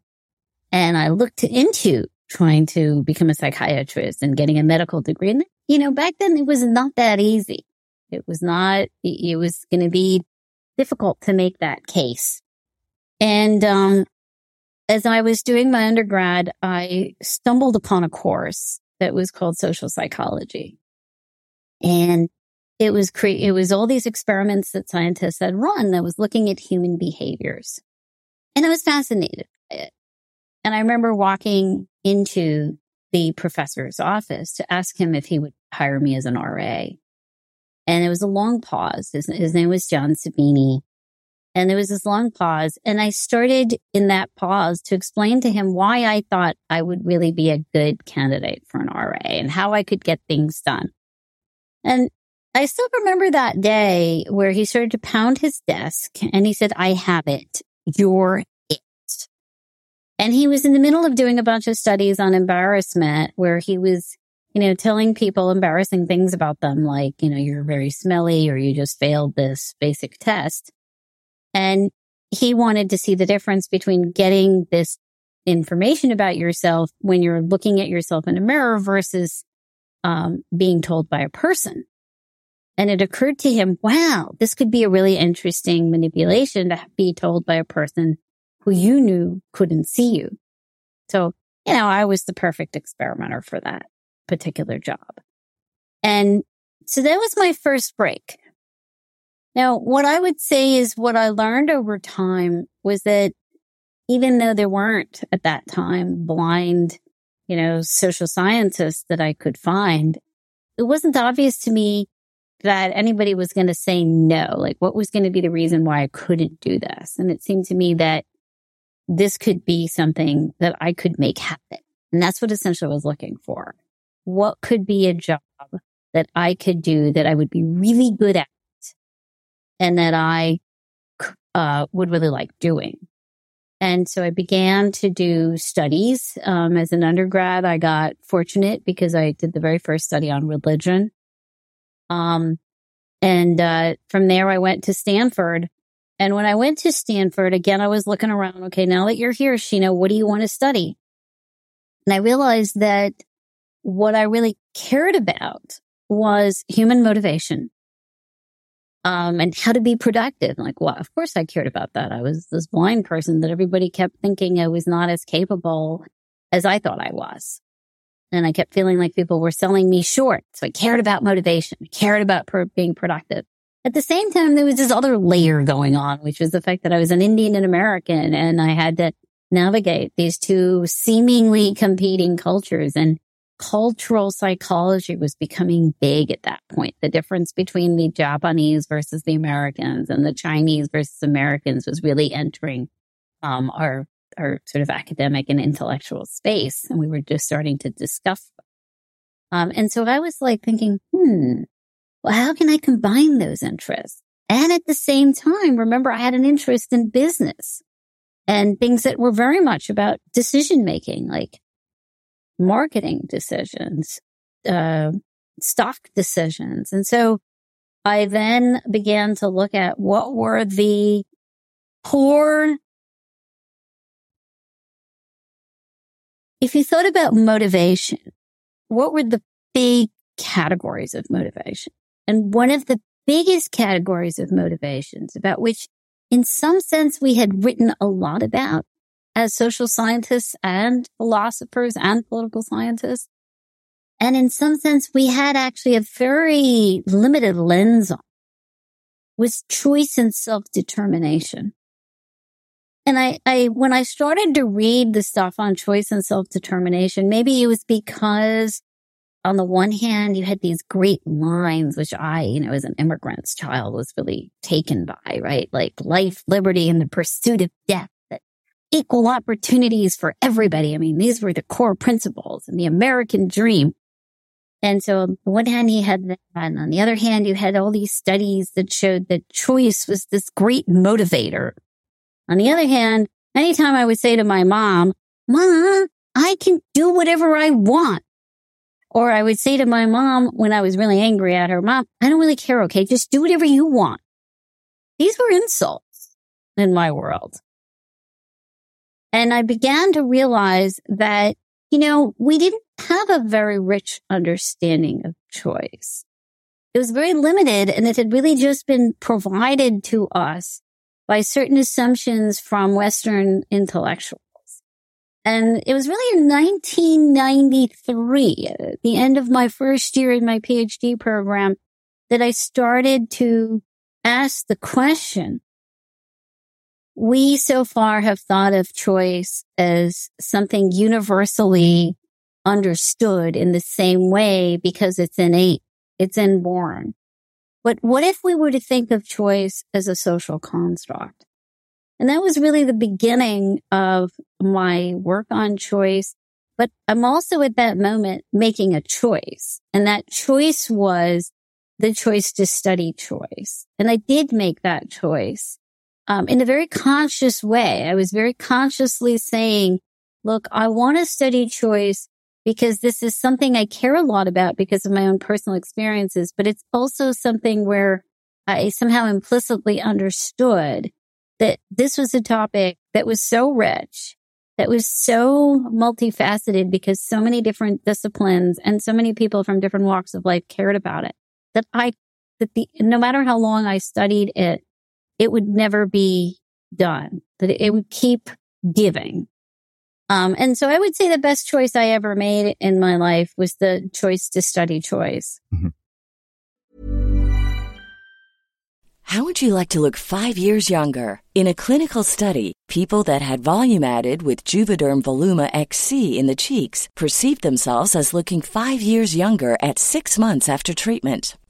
And I looked into trying to become a psychiatrist and getting a medical degree. And, you know, back then it was not that easy. It was not, it was going to be difficult to make that case. And, um, as I was doing my undergrad, I stumbled upon a course that was called social psychology. And it was cre- it was all these experiments that scientists had run that was looking at human behaviors. And I was fascinated by it. And I remember walking into the professor's office to ask him if he would hire me as an RA. And it was a long pause. His, his name was John Sabini. And there was this long pause. And I started in that pause to explain to him why I thought I would really be a good candidate for an RA and how I could get things done. And I still remember that day where he started to pound his desk and he said, I have it. You're it. And he was in the middle of doing a bunch of studies on embarrassment where he was, you know, telling people embarrassing things about them, like, you know, you're very smelly or you just failed this basic test. And he wanted to see the difference between getting this information about yourself when you're looking at yourself in a mirror versus um, being told by a person. And it occurred to him, wow, this could be a really interesting manipulation to be told by a person who you knew couldn't see you. So, you know, I was the perfect experimenter for that particular job. And so that was my first break. Now, what I would say is what I learned over time was that even though there weren't at that time blind, you know, social scientists that I could find, it wasn't obvious to me that anybody was going to say no. Like, what was going to be the reason why I couldn't do this? And it seemed to me that this could be something that I could make happen. And that's what essentially I was looking for. What could be a job that I could do that I would be really good at and that I uh, would really like doing? And so I began to do studies. Um, as an undergrad, I got fortunate because I did the very first study on religion um, and, uh, from there I went to Stanford. And when I went to Stanford, again, I was looking around. Okay. Now that you're here, Sheena, what do you want to study? And I realized that what I really cared about was human motivation. Um, and how to be productive. Like, well, of course I cared about that. I was this blind person that everybody kept thinking I was not as capable as I thought I was. And I kept feeling like people were selling me short. So I cared about motivation, I cared about being productive. At the same time, there was this other layer going on, which was the fact that I was an Indian and American and I had to navigate these two seemingly competing cultures and cultural psychology was becoming big at that point. The difference between the Japanese versus the Americans and the Chinese versus Americans was really entering um, our our sort of academic and intellectual space. And we were just starting to discuss. Um, and so I was like thinking, hmm, well, how can I combine those interests? And at the same time, remember, I had an interest in business and things that were very much about decision making, like marketing decisions, uh, stock decisions. And so I then began to look at what were the core If you thought about motivation, what were the big categories of motivation? And one of the biggest categories of motivations about which in some sense we had written a lot about as social scientists and philosophers and political scientists. And in some sense, we had actually a very limited lens on was choice and self-determination. And I, I, when I started to read the stuff on choice and self-determination, maybe it was because on the one hand, you had these great lines, which I, you know, as an immigrant's child was really taken by, right? Like life, liberty, and the pursuit of death. Equal opportunities for everybody. I mean, these were the core principles and the American dream. And so on one hand, he had that. And on the other hand, you had all these studies that showed that choice was this great motivator. On the other hand, anytime I would say to my mom, Mom, I can do whatever I want. Or I would say to my mom when I was really angry at her, Mom, I don't really care. Okay. Just do whatever you want. These were insults in my world. And I began to realize that, you know, we didn't have a very rich understanding of choice. It was very limited and it had really just been provided to us by certain assumptions from Western intellectuals. And it was really in 1993, at the end of my first year in my PhD program, that I started to ask the question. We so far have thought of choice as something universally understood in the same way because it's innate. It's inborn. But what if we were to think of choice as a social construct? And that was really the beginning of my work on choice. But I'm also at that moment making a choice. And that choice was the choice to study choice. And I did make that choice um, in a very conscious way. I was very consciously saying, look, I want to study choice because this is something I care a lot about because of my own personal experiences, but it's also something where I somehow implicitly understood that this was a topic that was so rich, that was so multifaceted because so many different disciplines and so many people from different walks of life cared about it that I, that the, no matter how long I studied it, it would never be done, that it would keep giving. Um, and so I would say the best choice I ever made in my life was the choice to study choice. Mm-hmm. How would you like to look five years younger? In a clinical study, people that had volume added with Juvederm Voluma XC in the cheeks perceived themselves as looking five years younger at six months after treatment.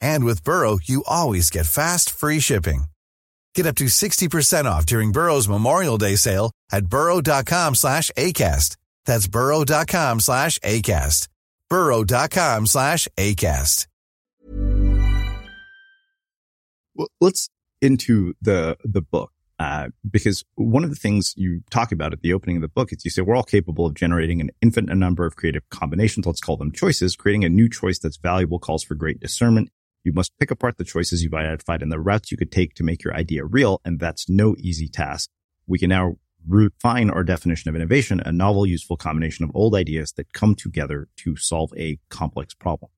And with Burrow, you always get fast, free shipping. Get up to 60% off during Burrow's Memorial Day sale at burrow.com slash ACAST. That's burrow.com slash ACAST. burrow.com slash ACAST. Well, let's into the the book uh, because one of the things you talk about at the opening of the book is you say we're all capable of generating an infinite number of creative combinations. Let's call them choices. Creating a new choice that's valuable calls for great discernment. You must pick apart the choices you've identified and the routes you could take to make your idea real, and that's no easy task. We can now refine our definition of innovation, a novel, useful combination of old ideas that come together to solve a complex problem.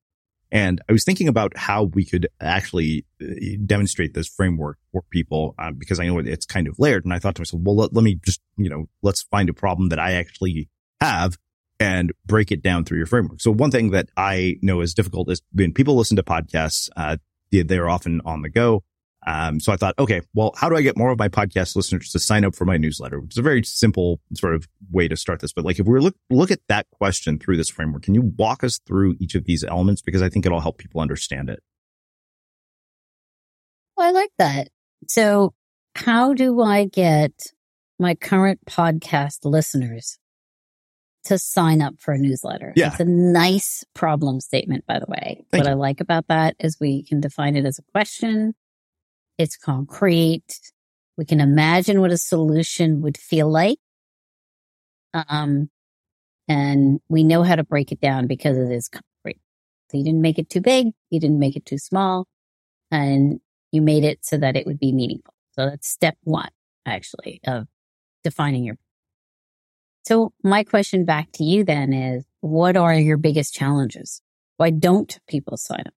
And I was thinking about how we could actually uh, demonstrate this framework for people uh, because I know it's kind of layered. And I thought to myself, well, let, let me just, you know, let's find a problem that I actually have and break it down through your framework. So one thing that I know is difficult is when people listen to podcasts, uh, they're often on the go. Um, so I thought, okay, well, how do I get more of my podcast listeners to sign up for my newsletter? Which is a very simple sort of way to start this. But like, if we look, look at that question through this framework, can you walk us through each of these elements? Because I think it'll help people understand it. Well, I like that. So how do I get my current podcast listeners to sign up for a newsletter? Yeah. It's a nice problem statement, by the way. Thank what you. I like about that is we can define it as a question. It's concrete. We can imagine what a solution would feel like. Um, and we know how to break it down because it is concrete. So you didn't make it too big. You didn't make it too small and you made it so that it would be meaningful. So that's step one, actually, of defining your. So my question back to you then is, what are your biggest challenges? Why don't people sign up?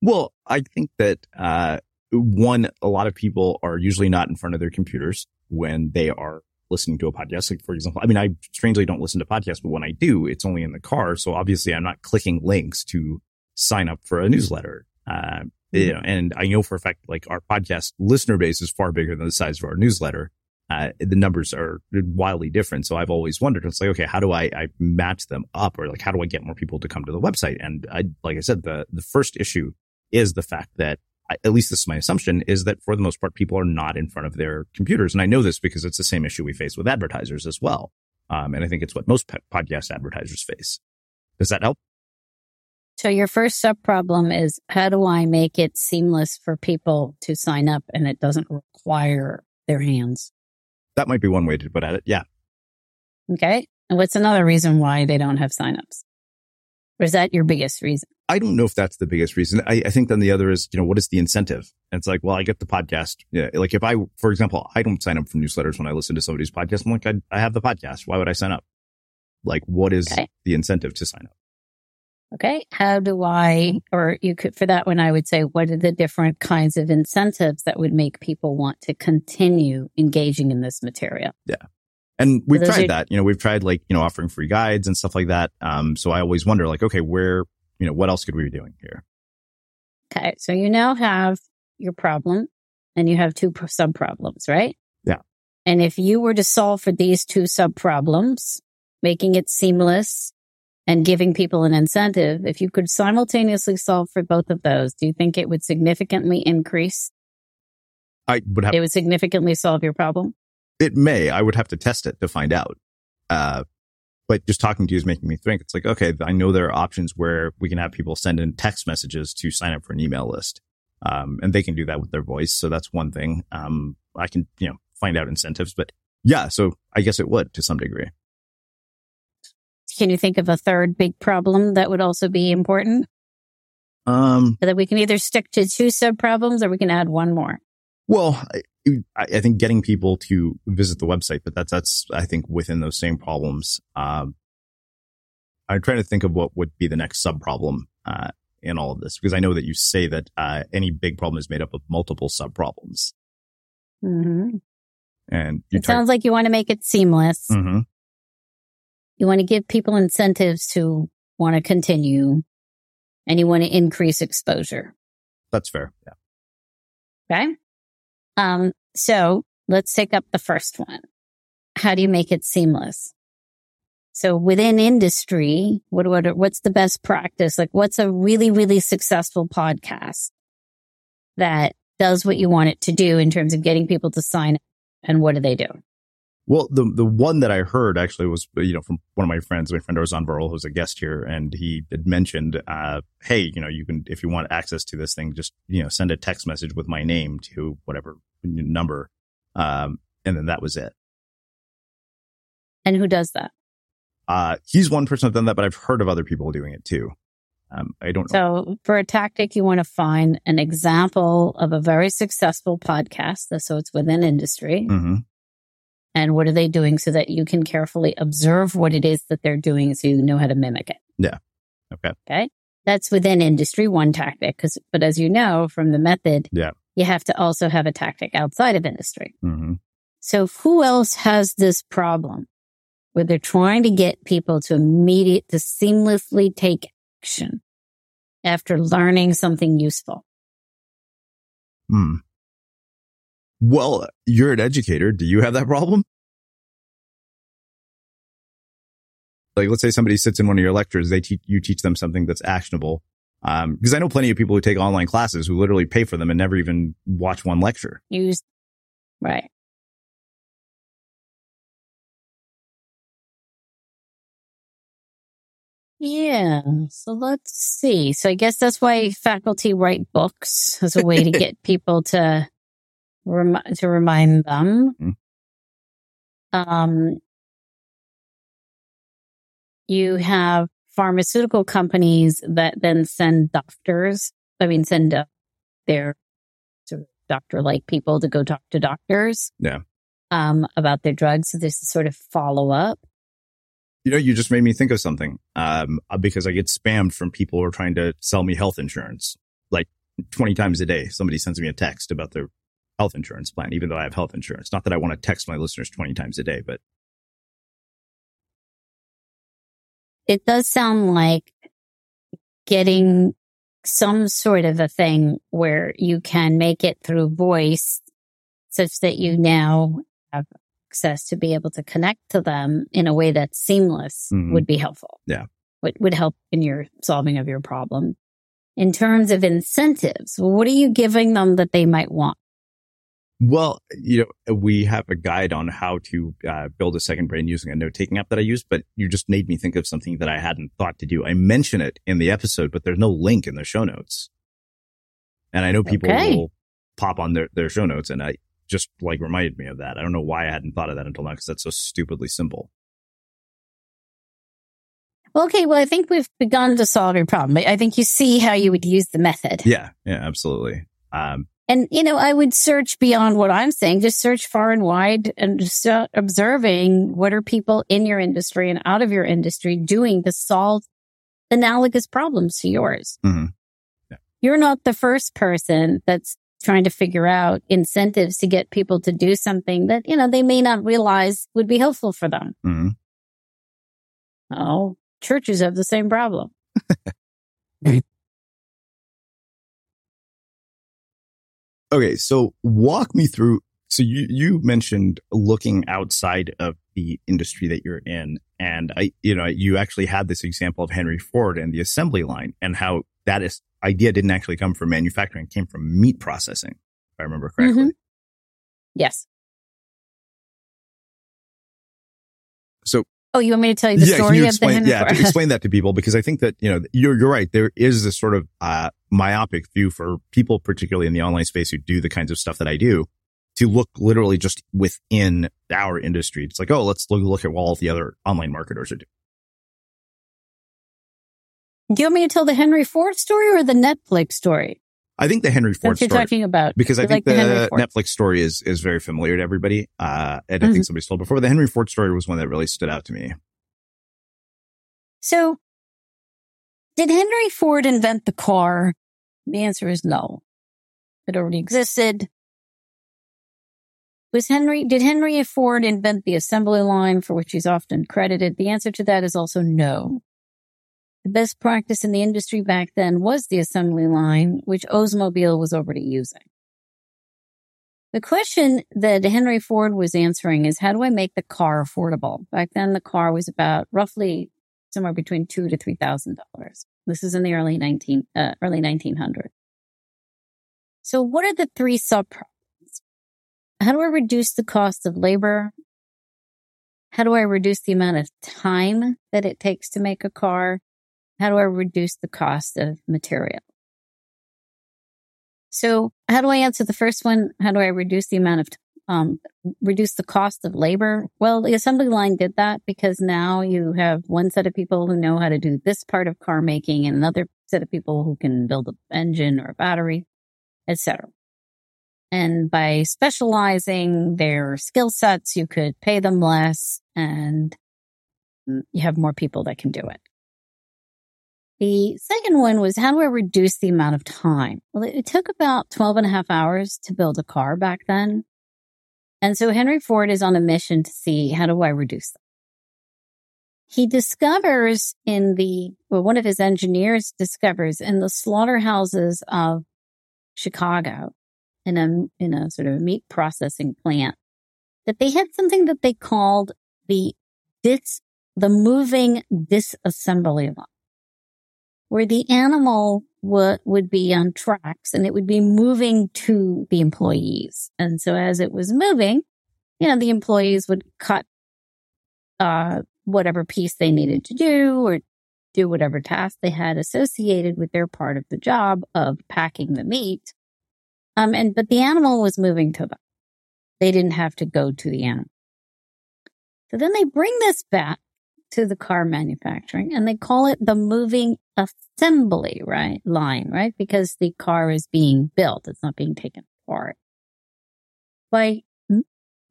Well, I think that, uh, one, a lot of people are usually not in front of their computers when they are listening to a podcast. Like, for example, I mean, I strangely don't listen to podcasts, but when I do, it's only in the car. So obviously I'm not clicking links to sign up for a newsletter. Uh, you know, and I know for a fact, like our podcast listener base is far bigger than the size of our newsletter. Uh, the numbers are wildly different. So I've always wondered, it's like, okay, how do I, I match them up or like, how do I get more people to come to the website? And I, like I said, the, the first issue is the fact that I- at least this is my assumption is that for the most part, people are not in front of their computers. And I know this because it's the same issue we face with advertisers as well. Um, and I think it's what most podcast advertisers face. Does that help? So your first sub problem is how do I make it seamless for people to sign up and it doesn't require their hands? That might be one way to put at it. Yeah. Okay. And what's another reason why they don't have signups? Or is that your biggest reason? I don't know if that's the biggest reason. I, I think then the other is, you know, what is the incentive? And it's like, well, I get the podcast. Yeah, like if I, for example, I don't sign up for newsletters when I listen to somebody's podcast. I'm like, I, I have the podcast. Why would I sign up? Like, what is Okay. the incentive to sign up? Okay. How do I, or you could, for that one, I would say, what are the different kinds of incentives that would make people want to continue engaging in this material? Yeah. And we've those tried are- that. You know, we've tried like, you know, offering free guides and stuff like that. Um, so I always wonder like, okay, where, you know, what else could we be doing here? Okay. So you now have your problem and you have two sub problems, right? Yeah. And if you were to solve for these two sub problems, making it seamless and giving people an incentive, if you could simultaneously solve for both of those, do you think it would significantly increase? I would have, It would significantly solve your problem? it may, I would have to test it to find out. Uh, but just talking to you is making me think it's like, okay, I know there are options where we can have people send in text messages to sign up for an email list. Um, and they can do that with their voice. So that's one thing. Um, I can, you know, find out incentives, but yeah, so I guess it would to some degree. Can you think of a third big problem that would also be important? Um, So that we can either stick to two sub problems or we can add one more. Well, I- I, think getting people to visit the website, but that's, that's, I think within those same problems. Um, I'm trying to think of what would be the next sub problem, uh, in all of this, because I know that you say that, uh, any big problem is made up of multiple sub problems. Mm-hmm. And It sounds like you want to make it seamless. hmm You want to give people incentives to want to continue and you want to increase exposure. That's fair. Yeah. Okay. Um, so let's take up the first one. How do you make it seamless? So within industry, what, what, what's the best practice? Like what's a really, really successful podcast that does what you want it to do in terms of getting people to sign up? And what do they do? Well, the the one that I heard actually was you know from one of my friends, my friend Ozan Varol, who's a guest here, and he had mentioned, uh, hey, you know, you can if you want access to this thing, just you know, send a text message with my name to whatever number, um, and then that was it. And who does that? Uh, he's one person that's done that, but I've heard of other people doing it too. Um, I don't know. So for a tactic, you want to find an example of a very successful podcast. So it's within industry. hmm And what are they doing so that you can carefully observe what it is that they're doing so you know how to mimic it. Yeah. Okay. Okay. That's within industry, one tactic. Cause, but as you know from the method, Yeah. you have to also have a tactic outside of industry. hmm So who else has this problem where they're trying to get people to immediate, to seamlessly take action after learning something useful? Hmm. Well, you're an educator. Do you have that problem? Like, let's say somebody sits in one of your lectures, they teach, you teach them something that's actionable. Um, because I know plenty of people who take online classes who literally pay for them and never even watch one lecture. Use, right. Yeah. So let's see. So I guess that's why faculty write books as a way to get people to rem- to remind them. Mhm. Um, you have pharmaceutical companies that then send doctors. I mean, send uh, their sort of doctor-like people to go talk to doctors Yeah. um, about their drugs. So this is sort of follow up. You know, you just made me think of something. Um, uh, because I get spammed from people who are trying to sell me health insurance. Like 20 times a day, somebody sends me a text about their health insurance plan, even though I have health insurance. Not that I want to text my listeners 20 times a day, but It does sound like getting some sort of a thing where you can make it through voice such that you now have access to be able to connect to them in a way that's seamless Mhm. would be helpful. Yeah. Would, would help in your solving of your problem. In terms of incentives, what are you giving them that they might want? Well, you know, we have a guide on how to uh, build a second brain using a note taking app that I use, but you just made me think of something that I hadn't thought to do. I mention it in the episode, but there's no link in the show notes. And I know people Okay. will pop on their, their show notes and I just like reminded me of that. I don't know why I hadn't thought of that until now because that's so stupidly simple. Okay, well, I think we've begun to solve your problem. I I think you see how you would use the method. Yeah. Yeah, absolutely. Um, And, you know, I would search beyond what I'm saying, just search far and wide and just start observing what are people in your industry and out of your industry doing to solve analogous problems to yours. mhm. You're not the first person that's trying to figure out incentives to get people to do something that, you know, they may not realize would be helpful for them. Mhm. Oh, churches have the same problem. Okay, so walk me through. So you you mentioned looking outside of the industry that you're in, and I, you know, you actually had this example of Henry Ford and the assembly line, and how that is idea didn't actually come from manufacturing; it came from meat processing, if I remember correctly. Mhm. Yes. So Oh, you want me to tell you the yeah, story you of the explain, yeah, explain that to people because I think that you know you're you're right. There is this sort of uh, myopic view for people, particularly in the online space, who do the kinds of stuff that I do, to look literally just within our industry. It's like, oh, let's look, look at what all the other online marketers are doing. Do you want me to tell the Henry Ford story or the Netflix story? I think the Henry Ford story. you're talking about. because I think like the the Netflix story is is very familiar to everybody, uh, and I Mhm. think somebody's told before. The Henry Ford story was one that really stood out to me. So, did Henry Ford invent the car? The answer is no. It already existed. Was Henry, did Henry Ford invent the assembly line for which he's often credited? The answer to that is also no. The best practice in the industry back then was the assembly line, which Oldsmobile was already using. The question that Henry Ford was answering is how do I make the car affordable? Back then, the car was about roughly somewhere between two to three thousand dollars. This is in the early nineteen uh, early nineteen hundred. So, what are the three sub problems? How do I reduce the cost of labor? How do I reduce the amount of time that it takes to make a car? How do I reduce the cost of material? So, how do I answer the first one? How do I reduce the amount of um, reduce the cost of labor? Well, the assembly line did that because now you have one set of people who know how to do this part of car making and another set of people who can build an engine or a battery, etc. And by specializing their skill sets, you could pay them less and you have more people that can do it. The second one was how do I reduce the amount of time? Well, it took about 12 and a half hours to build a car back then. And so Henry Ford is on a mission to see how do I reduce that? He discovers in the, well, one of his engineers discovers in the slaughterhouses of Chicago in a, in a sort of meat processing plant that they had something that they called the dis, the moving disassembly line where the animal would, would be on tracks and it would be moving to the employees. And so as it was moving, you know, the employees would cut, uh, whatever piece they needed to do or do whatever task they had associated with their part of the job of packing the meat. Um, and, but the animal was moving to them. They didn't have to go to the animal. So then they bring this back to the car manufacturing and they call it the moving assembly, right? Line, right? Because the car is being built. It's not being taken apart. By,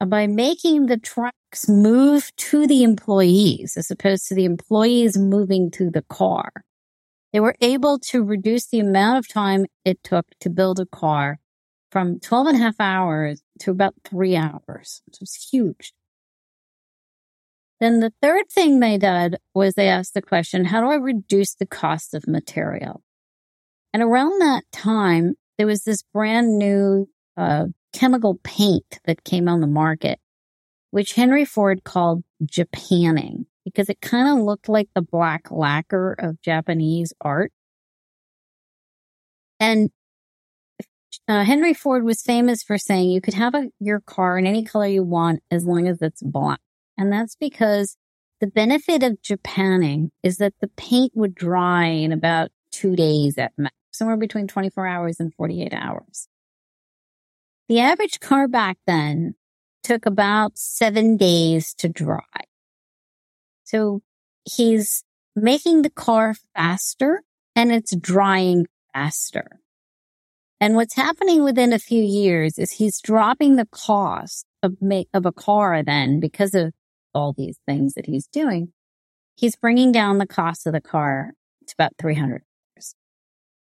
by making the trucks move to the employees as opposed to the employees moving to the car, they were able to reduce the amount of time it took to build a car from 12 and a half hours to about three hours. It was huge. Then the third thing they did was they asked the question, how do I reduce the cost of material? And around that time, there was this brand new uh, chemical paint that came on the market, which Henry Ford called Japanning because it kind of looked like the black lacquer of Japanese art. And uh, Henry Ford was famous for saying you could have a, your car in any color you want as long as it's black. And that's because the benefit of Japanning is that the paint would dry in about two days at max, somewhere between 24 hours and 48 hours. The average car back then took about seven days to dry. So he's making the car faster and it's drying faster. And what's happening within a few years is he's dropping the cost of make, of a car then because of all these things that he's doing. He's bringing down the cost of the car to about $300.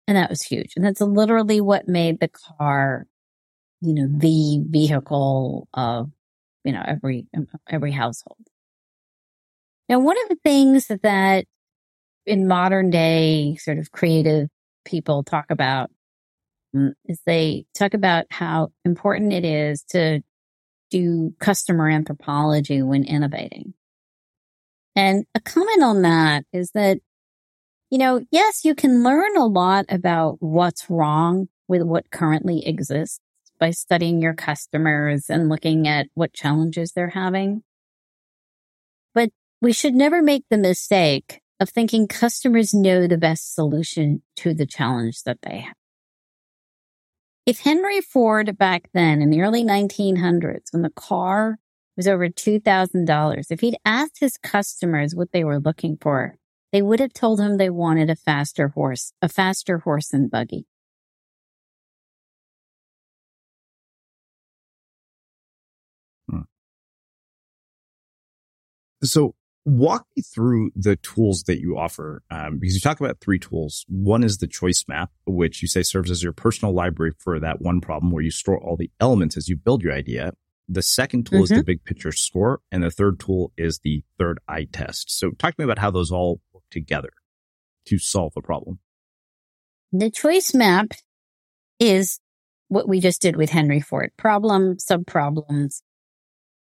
And that was huge. And that's literally what made the car, you know, the vehicle of, you know, every, every household. Now, one of the things that in modern day sort of creative people talk about mm, is they talk about how important it is to do customer anthropology when innovating. And a comment on that is that, you know, yes, you can learn a lot about what's wrong with what currently exists by studying your customers and looking at what challenges they're having. But we should never make the mistake of thinking customers know the best solution to the challenge that they have. If Henry Ford back then in the early 1900s, when the car was over $2,000, if he'd asked his customers what they were looking for, they would have told him they wanted a faster horse, a faster horse and buggy. Hmm. So walk me through the tools that you offer um, because you talk about three tools. One is the choice map, which you say serves as your personal library for that one problem where you store all the elements as you build your idea. The second tool mm-hmm. is the mm-hmm. big picture score. And the third tool is the third eye test. So talk to me about how those all work together to solve a problem. The choice map is what we just did with Henry Ford. Problem, sub problems.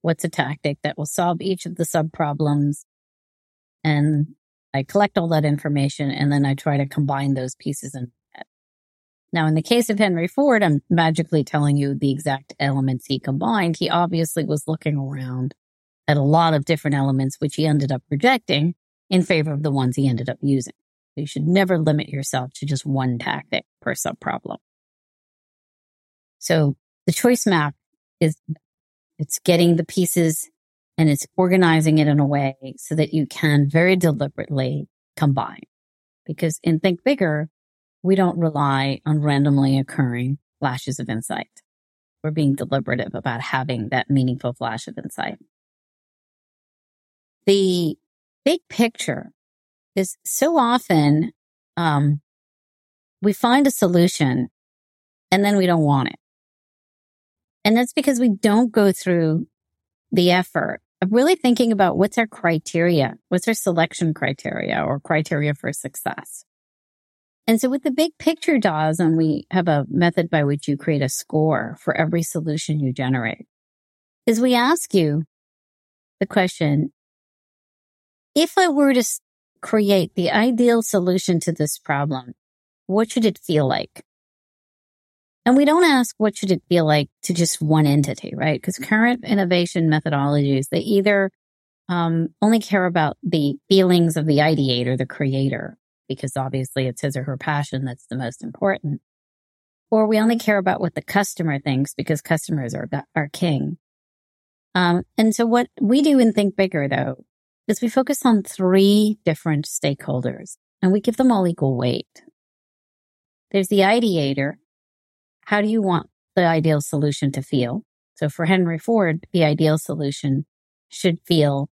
What's a tactic that will solve each of the sub problems? And I collect all that information and then I try to combine those pieces in now, in the case of Henry Ford, I'm magically telling you the exact elements he combined. He obviously was looking around at a lot of different elements, which he ended up rejecting in favor of the ones he ended up using. You should never limit yourself to just one tactic per sub problem. So the choice map is it's getting the pieces and it's organizing it in a way so that you can very deliberately combine. Because in Think Bigger, we don't rely on randomly occurring flashes of insight. We're being deliberative about having that meaningful flash of insight. The big picture is so often, um, we find a solution and then we don't want it. And that's because we don't go through the effort of really thinking about what's our criteria? What's our selection criteria or criteria for success? And so what the big picture and we have a method by which you create a score for every solution you generate, is we ask you the question, if I were to create the ideal solution to this problem, what should it feel like? And we don't ask what should it feel like to just one entity, right? Because current innovation methodologies, they either um, only care about the feelings of the ideator, the creator, because obviously it's his or her passion that's the most important. Or we only care about what the customer thinks because customers are our king. Um, and so what we do in Think Bigger though is we focus on three different stakeholders and we give them all equal weight. There's the ideator. How do you want the ideal solution to feel? So for Henry Ford, the ideal solution should feel,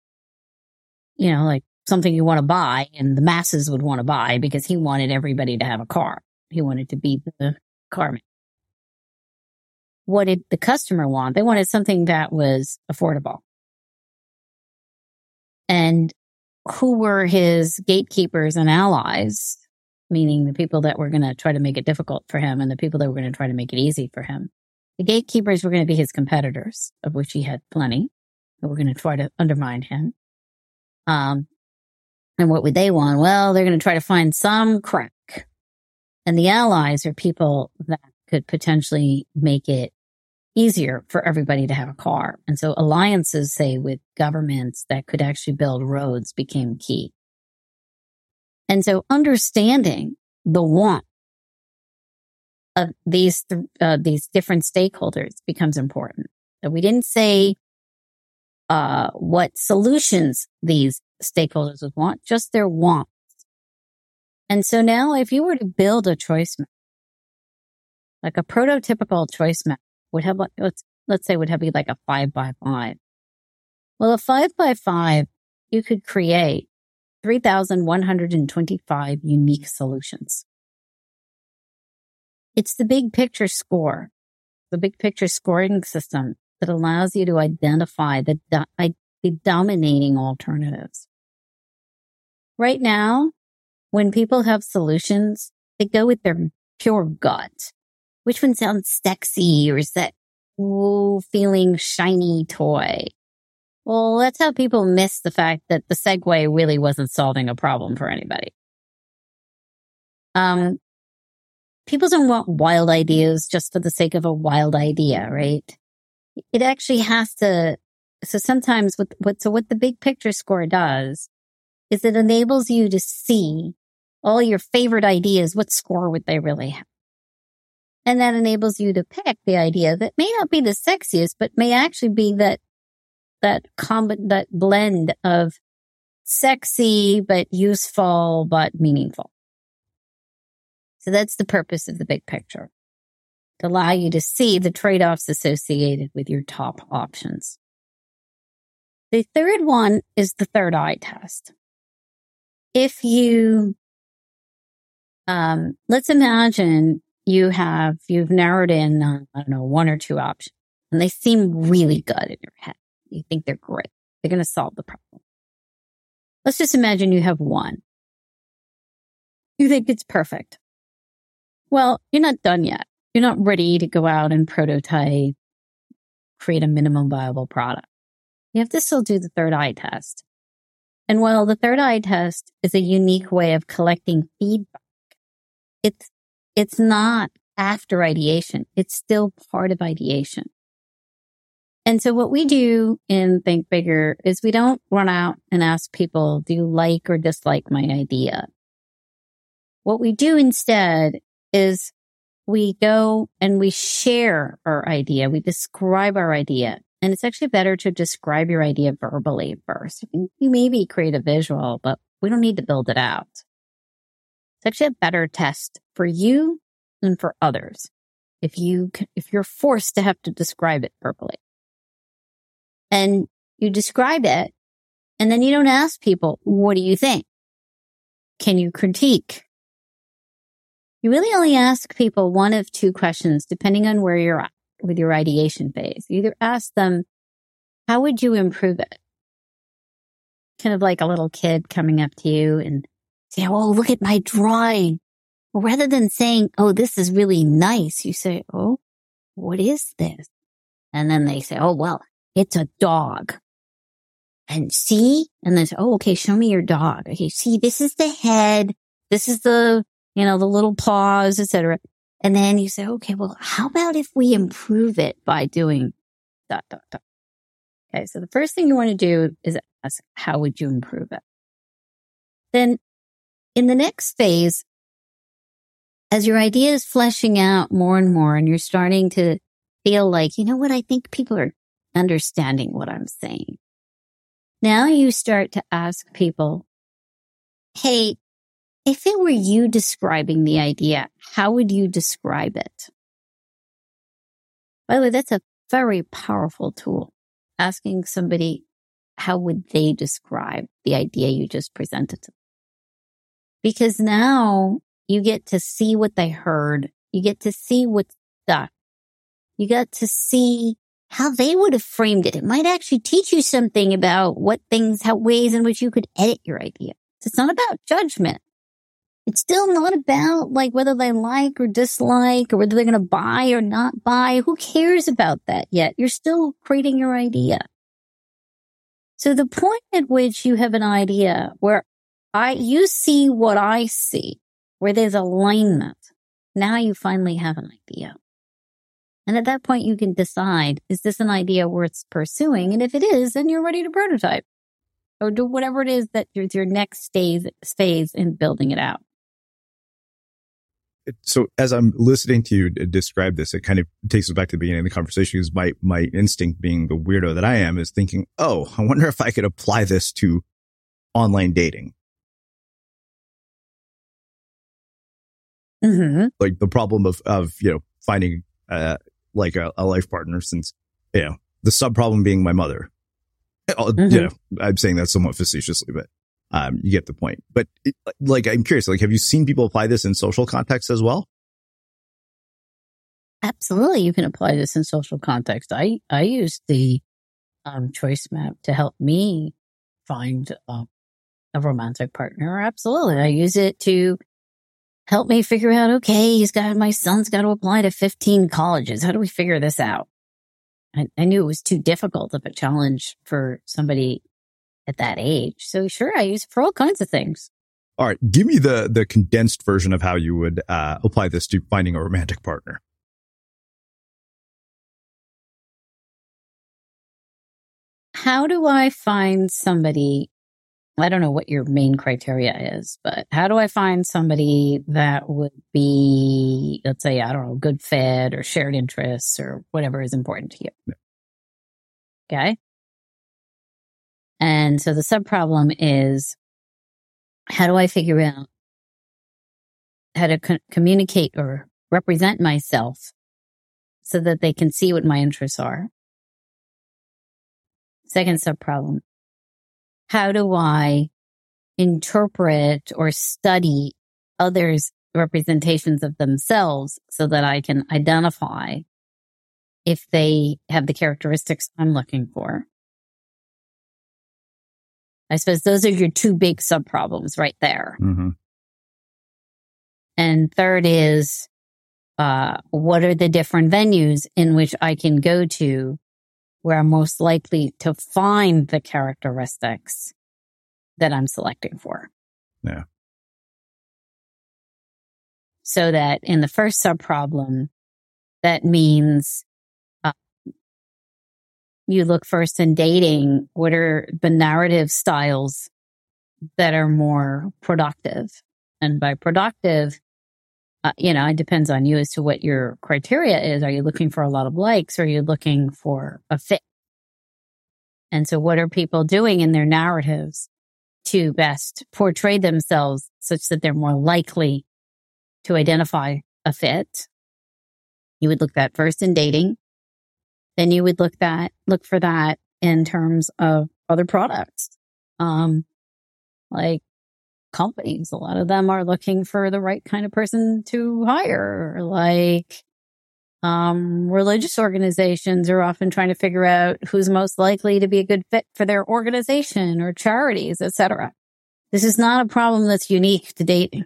you know, like something you want to buy and the masses would want to buy because he wanted everybody to have a car. He wanted to be the car man. What did the customer want? They wanted something that was affordable. And who were his gatekeepers and allies, meaning the people that were going to try to make it difficult for him and the people that were going to try to make it easy for him. The gatekeepers were going to be his competitors, of which he had plenty, who were going to try to undermine him. Um, and what would they want? Well, they're going to try to find some crack. And the allies are people that could potentially make it easier for everybody to have a car. And so alliances, say, with governments that could actually build roads became key. And so understanding the want of these, th- uh, these different stakeholders becomes important. So we didn't say, uh, what solutions these stakeholders would want, just their wants. And so now if you were to build a choice map, like a prototypical choice map would have, let's, let's say would have be like a five by five. Well, a five by five, you could create 3,125 unique solutions. It's the big picture score, the big picture scoring system that allows you to identify the, the dominating alternatives. Right now, when people have solutions, they go with their pure gut. Which one sounds sexy or is that ooh, feeling shiny toy? Well, that's how people miss the fact that the Segway really wasn't solving a problem for anybody. Um, people don't want wild ideas just for the sake of a wild idea, right? It actually has to. So sometimes what, what, so what the big picture score does is it enables you to see all your favorite ideas. What score would they really have? And that enables you to pick the idea that may not be the sexiest, but may actually be that, that comb, that blend of sexy, but useful, but meaningful. So that's the purpose of the big picture to allow you to see the trade offs associated with your top options. The third one is the third eye test. If you, um, let's imagine you have, you've narrowed in, uh, I don't know, one or two options and they seem really good in your head. You think they're great. They're going to solve the problem. Let's just imagine you have one. You think it's perfect. Well, you're not done yet. You're not ready to go out and prototype, create a minimum viable product. You have to still do the third eye test. And while the third eye test is a unique way of collecting feedback, it's, it's not after ideation. It's still part of ideation. And so what we do in Think Bigger is we don't run out and ask people, do you like or dislike my idea? What we do instead is we go and we share our idea. We describe our idea. And it's actually better to describe your idea verbally first. You maybe create a visual, but we don't need to build it out. It's actually a better test for you and for others. If you, if you're forced to have to describe it verbally and you describe it and then you don't ask people, what do you think? Can you critique? You really only ask people one of two questions, depending on where you're at with your ideation phase. You either ask them, how would you improve it? Kind of like a little kid coming up to you and say, Oh, look at my drawing. Rather than saying, Oh, this is really nice, you say, Oh, what is this? And then they say, Oh, well, it's a dog. And see? And then, oh, okay, show me your dog. Okay, see, this is the head. This is the, you know, the little paws, etc. And then you say, okay, well, how about if we improve it by doing dot, dot, dot. Okay. So the first thing you want to do is ask, how would you improve it? Then in the next phase, as your idea is fleshing out more and more and you're starting to feel like, you know what? I think people are understanding what I'm saying. Now you start to ask people, Hey, if it were you describing the idea, how would you describe it? By the way, that's a very powerful tool. Asking somebody, how would they describe the idea you just presented to them? Because now you get to see what they heard. You get to see what's stuck. You get to see how they would have framed it. It might actually teach you something about what things, how ways in which you could edit your idea. It's not about judgment. It's still not about like whether they like or dislike or whether they're going to buy or not buy. Who cares about that yet? You're still creating your idea. So the point at which you have an idea where I, you see what I see, where there's alignment. Now you finally have an idea. And at that point, you can decide, is this an idea worth pursuing? And if it is, then you're ready to prototype or do whatever it is that is your next phase, phase in building it out. So as I'm listening to you describe this, it kind of takes us back to the beginning of the conversation because my, my instinct being the weirdo that I am is thinking, Oh, I wonder if I could apply this to online dating. Mm-hmm. Like the problem of, of, you know, finding, uh, like a, a life partner since, you know, the sub problem being my mother. Mm-hmm. You know, I'm saying that somewhat facetiously, but, um, you get the point. But it, like, I'm curious, like, have you seen people apply this in social context as well? Absolutely. You can apply this in social context. I, I use the, um, choice map to help me find, um, a romantic partner. Absolutely. I use it to help me figure out, okay, he's got, my son's got to apply to 15 colleges. How do we figure this out? I, I knew it was too difficult of a challenge for somebody at that age. So sure, I use it for all kinds of things. All right. Give me the, the condensed version of how you would uh, apply this to finding a romantic partner. How do I find somebody I don't know what your main criteria is, but how do I find somebody that would be, let's say, I don't know, good fit or shared interests or whatever is important to you? Okay. And so the sub problem is how do I figure out how to co- communicate or represent myself so that they can see what my interests are? Second subproblem. How do I interpret or study others' representations of themselves so that I can identify if they have the characteristics I'm looking for? I suppose those are your two big subproblems right there. Mm-hmm. And third is, uh, what are the different venues in which I can go to where I'm most likely to find the characteristics that I'm selecting for? Yeah. So that in the first subproblem, that means uh, you look first in dating. What are the narrative styles that are more productive? And by productive, uh, you know, it depends on you as to what your criteria is. Are you looking for a lot of likes or are you looking for a fit? And so what are people doing in their narratives to best portray themselves such that they're more likely to identify a fit? You would look that first in dating. Then you would look that, look for that in terms of other products. Um, like companies. A lot of them are looking for the right kind of person to hire. Like, um, religious organizations are often trying to figure out who's most likely to be a good fit for their organization or charities, etc. This is not a problem that's unique to dating.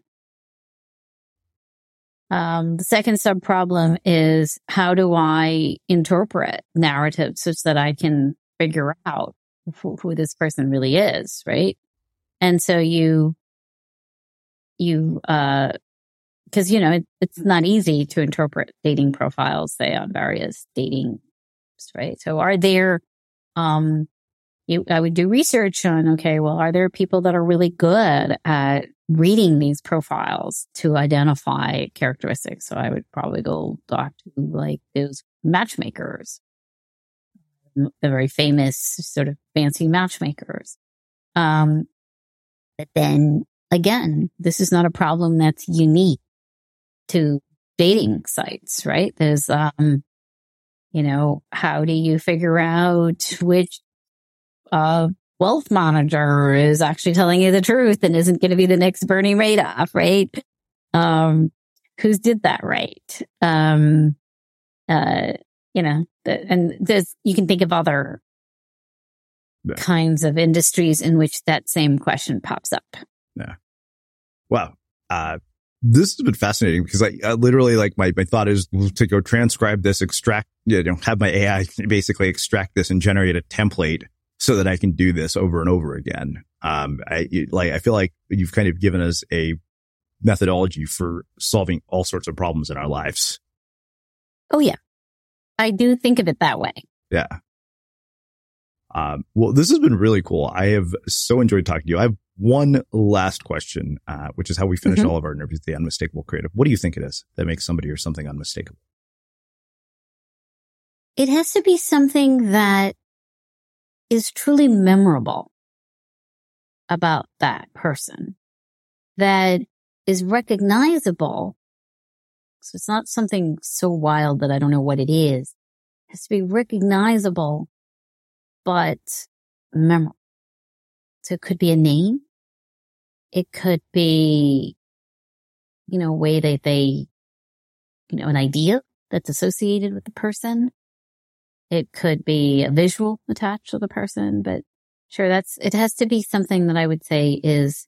Um, the second sub problem is how do I interpret narratives such that I can figure out who, who this person really is, right? And so you you, uh, cause you know, it, it's not easy to interpret dating profiles, say on various dating, right? So are there, um, you, I would do research on, okay, well, are there people that are really good at reading these profiles to identify characteristics? So I would probably go talk to like those matchmakers, the very famous sort of fancy matchmakers. Um, but then again, this is not a problem that's unique to dating sites, right? There's, um, you know, how do you figure out which, uh, wealth manager is actually telling you the truth and isn't going to be the next Bernie Madoff, right? Um, who's did that right? Um, uh, you know, the, and there's, you can think of other yeah. kinds of industries in which that same question pops up. Wow. Uh, this has been fascinating because I, I, literally like my, my thought is to go transcribe this, extract, you know, have my AI basically extract this and generate a template so that I can do this over and over again. Um, I like, I feel like you've kind of given us a methodology for solving all sorts of problems in our lives. Oh yeah. I do think of it that way. Yeah. Um, well, this has been really cool. I have so enjoyed talking to you. I have one last question, uh, which is how we finish mm-hmm. all of our interviews, the unmistakable creative. What do you think it is that makes somebody or something unmistakable? It has to be something that is truly memorable about that person, that is recognizable. So it's not something so wild that I don't know what it is. It has to be recognizable, but memorable. So it could be a name. It could be, you know, a way that they, you know, an idea that's associated with the person. It could be a visual attached to the person, but sure, that's, it has to be something that I would say is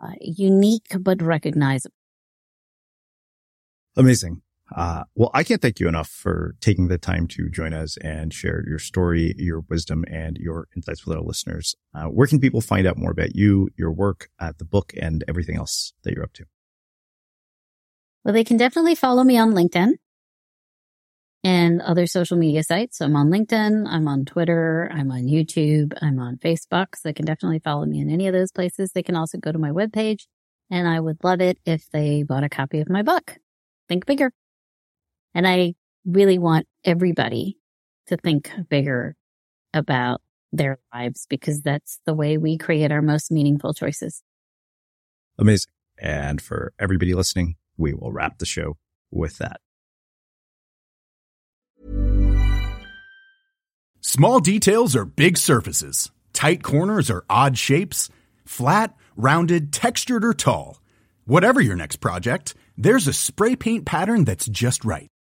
uh, unique but recognizable. Amazing. Uh, well, I can't thank you enough for taking the time to join us and share your story, your wisdom, and your insights with our listeners. Uh, where can people find out more about you, your work, uh, the book, and everything else that you're up to? Well, they can definitely follow me on LinkedIn and other social media sites. So I'm on LinkedIn. I'm on Twitter. I'm on YouTube. I'm on Facebook. So they can definitely follow me in any of those places. They can also go to my webpage and I would love it if they bought a copy of my book. Think bigger. And I really want everybody to think bigger about their lives because that's the way we create our most meaningful choices. Amazing. And for everybody listening, we will wrap the show with that. Small details are big surfaces. Tight corners are odd shapes. Flat, rounded, textured, or tall. Whatever your next project, there's a spray paint pattern that's just right.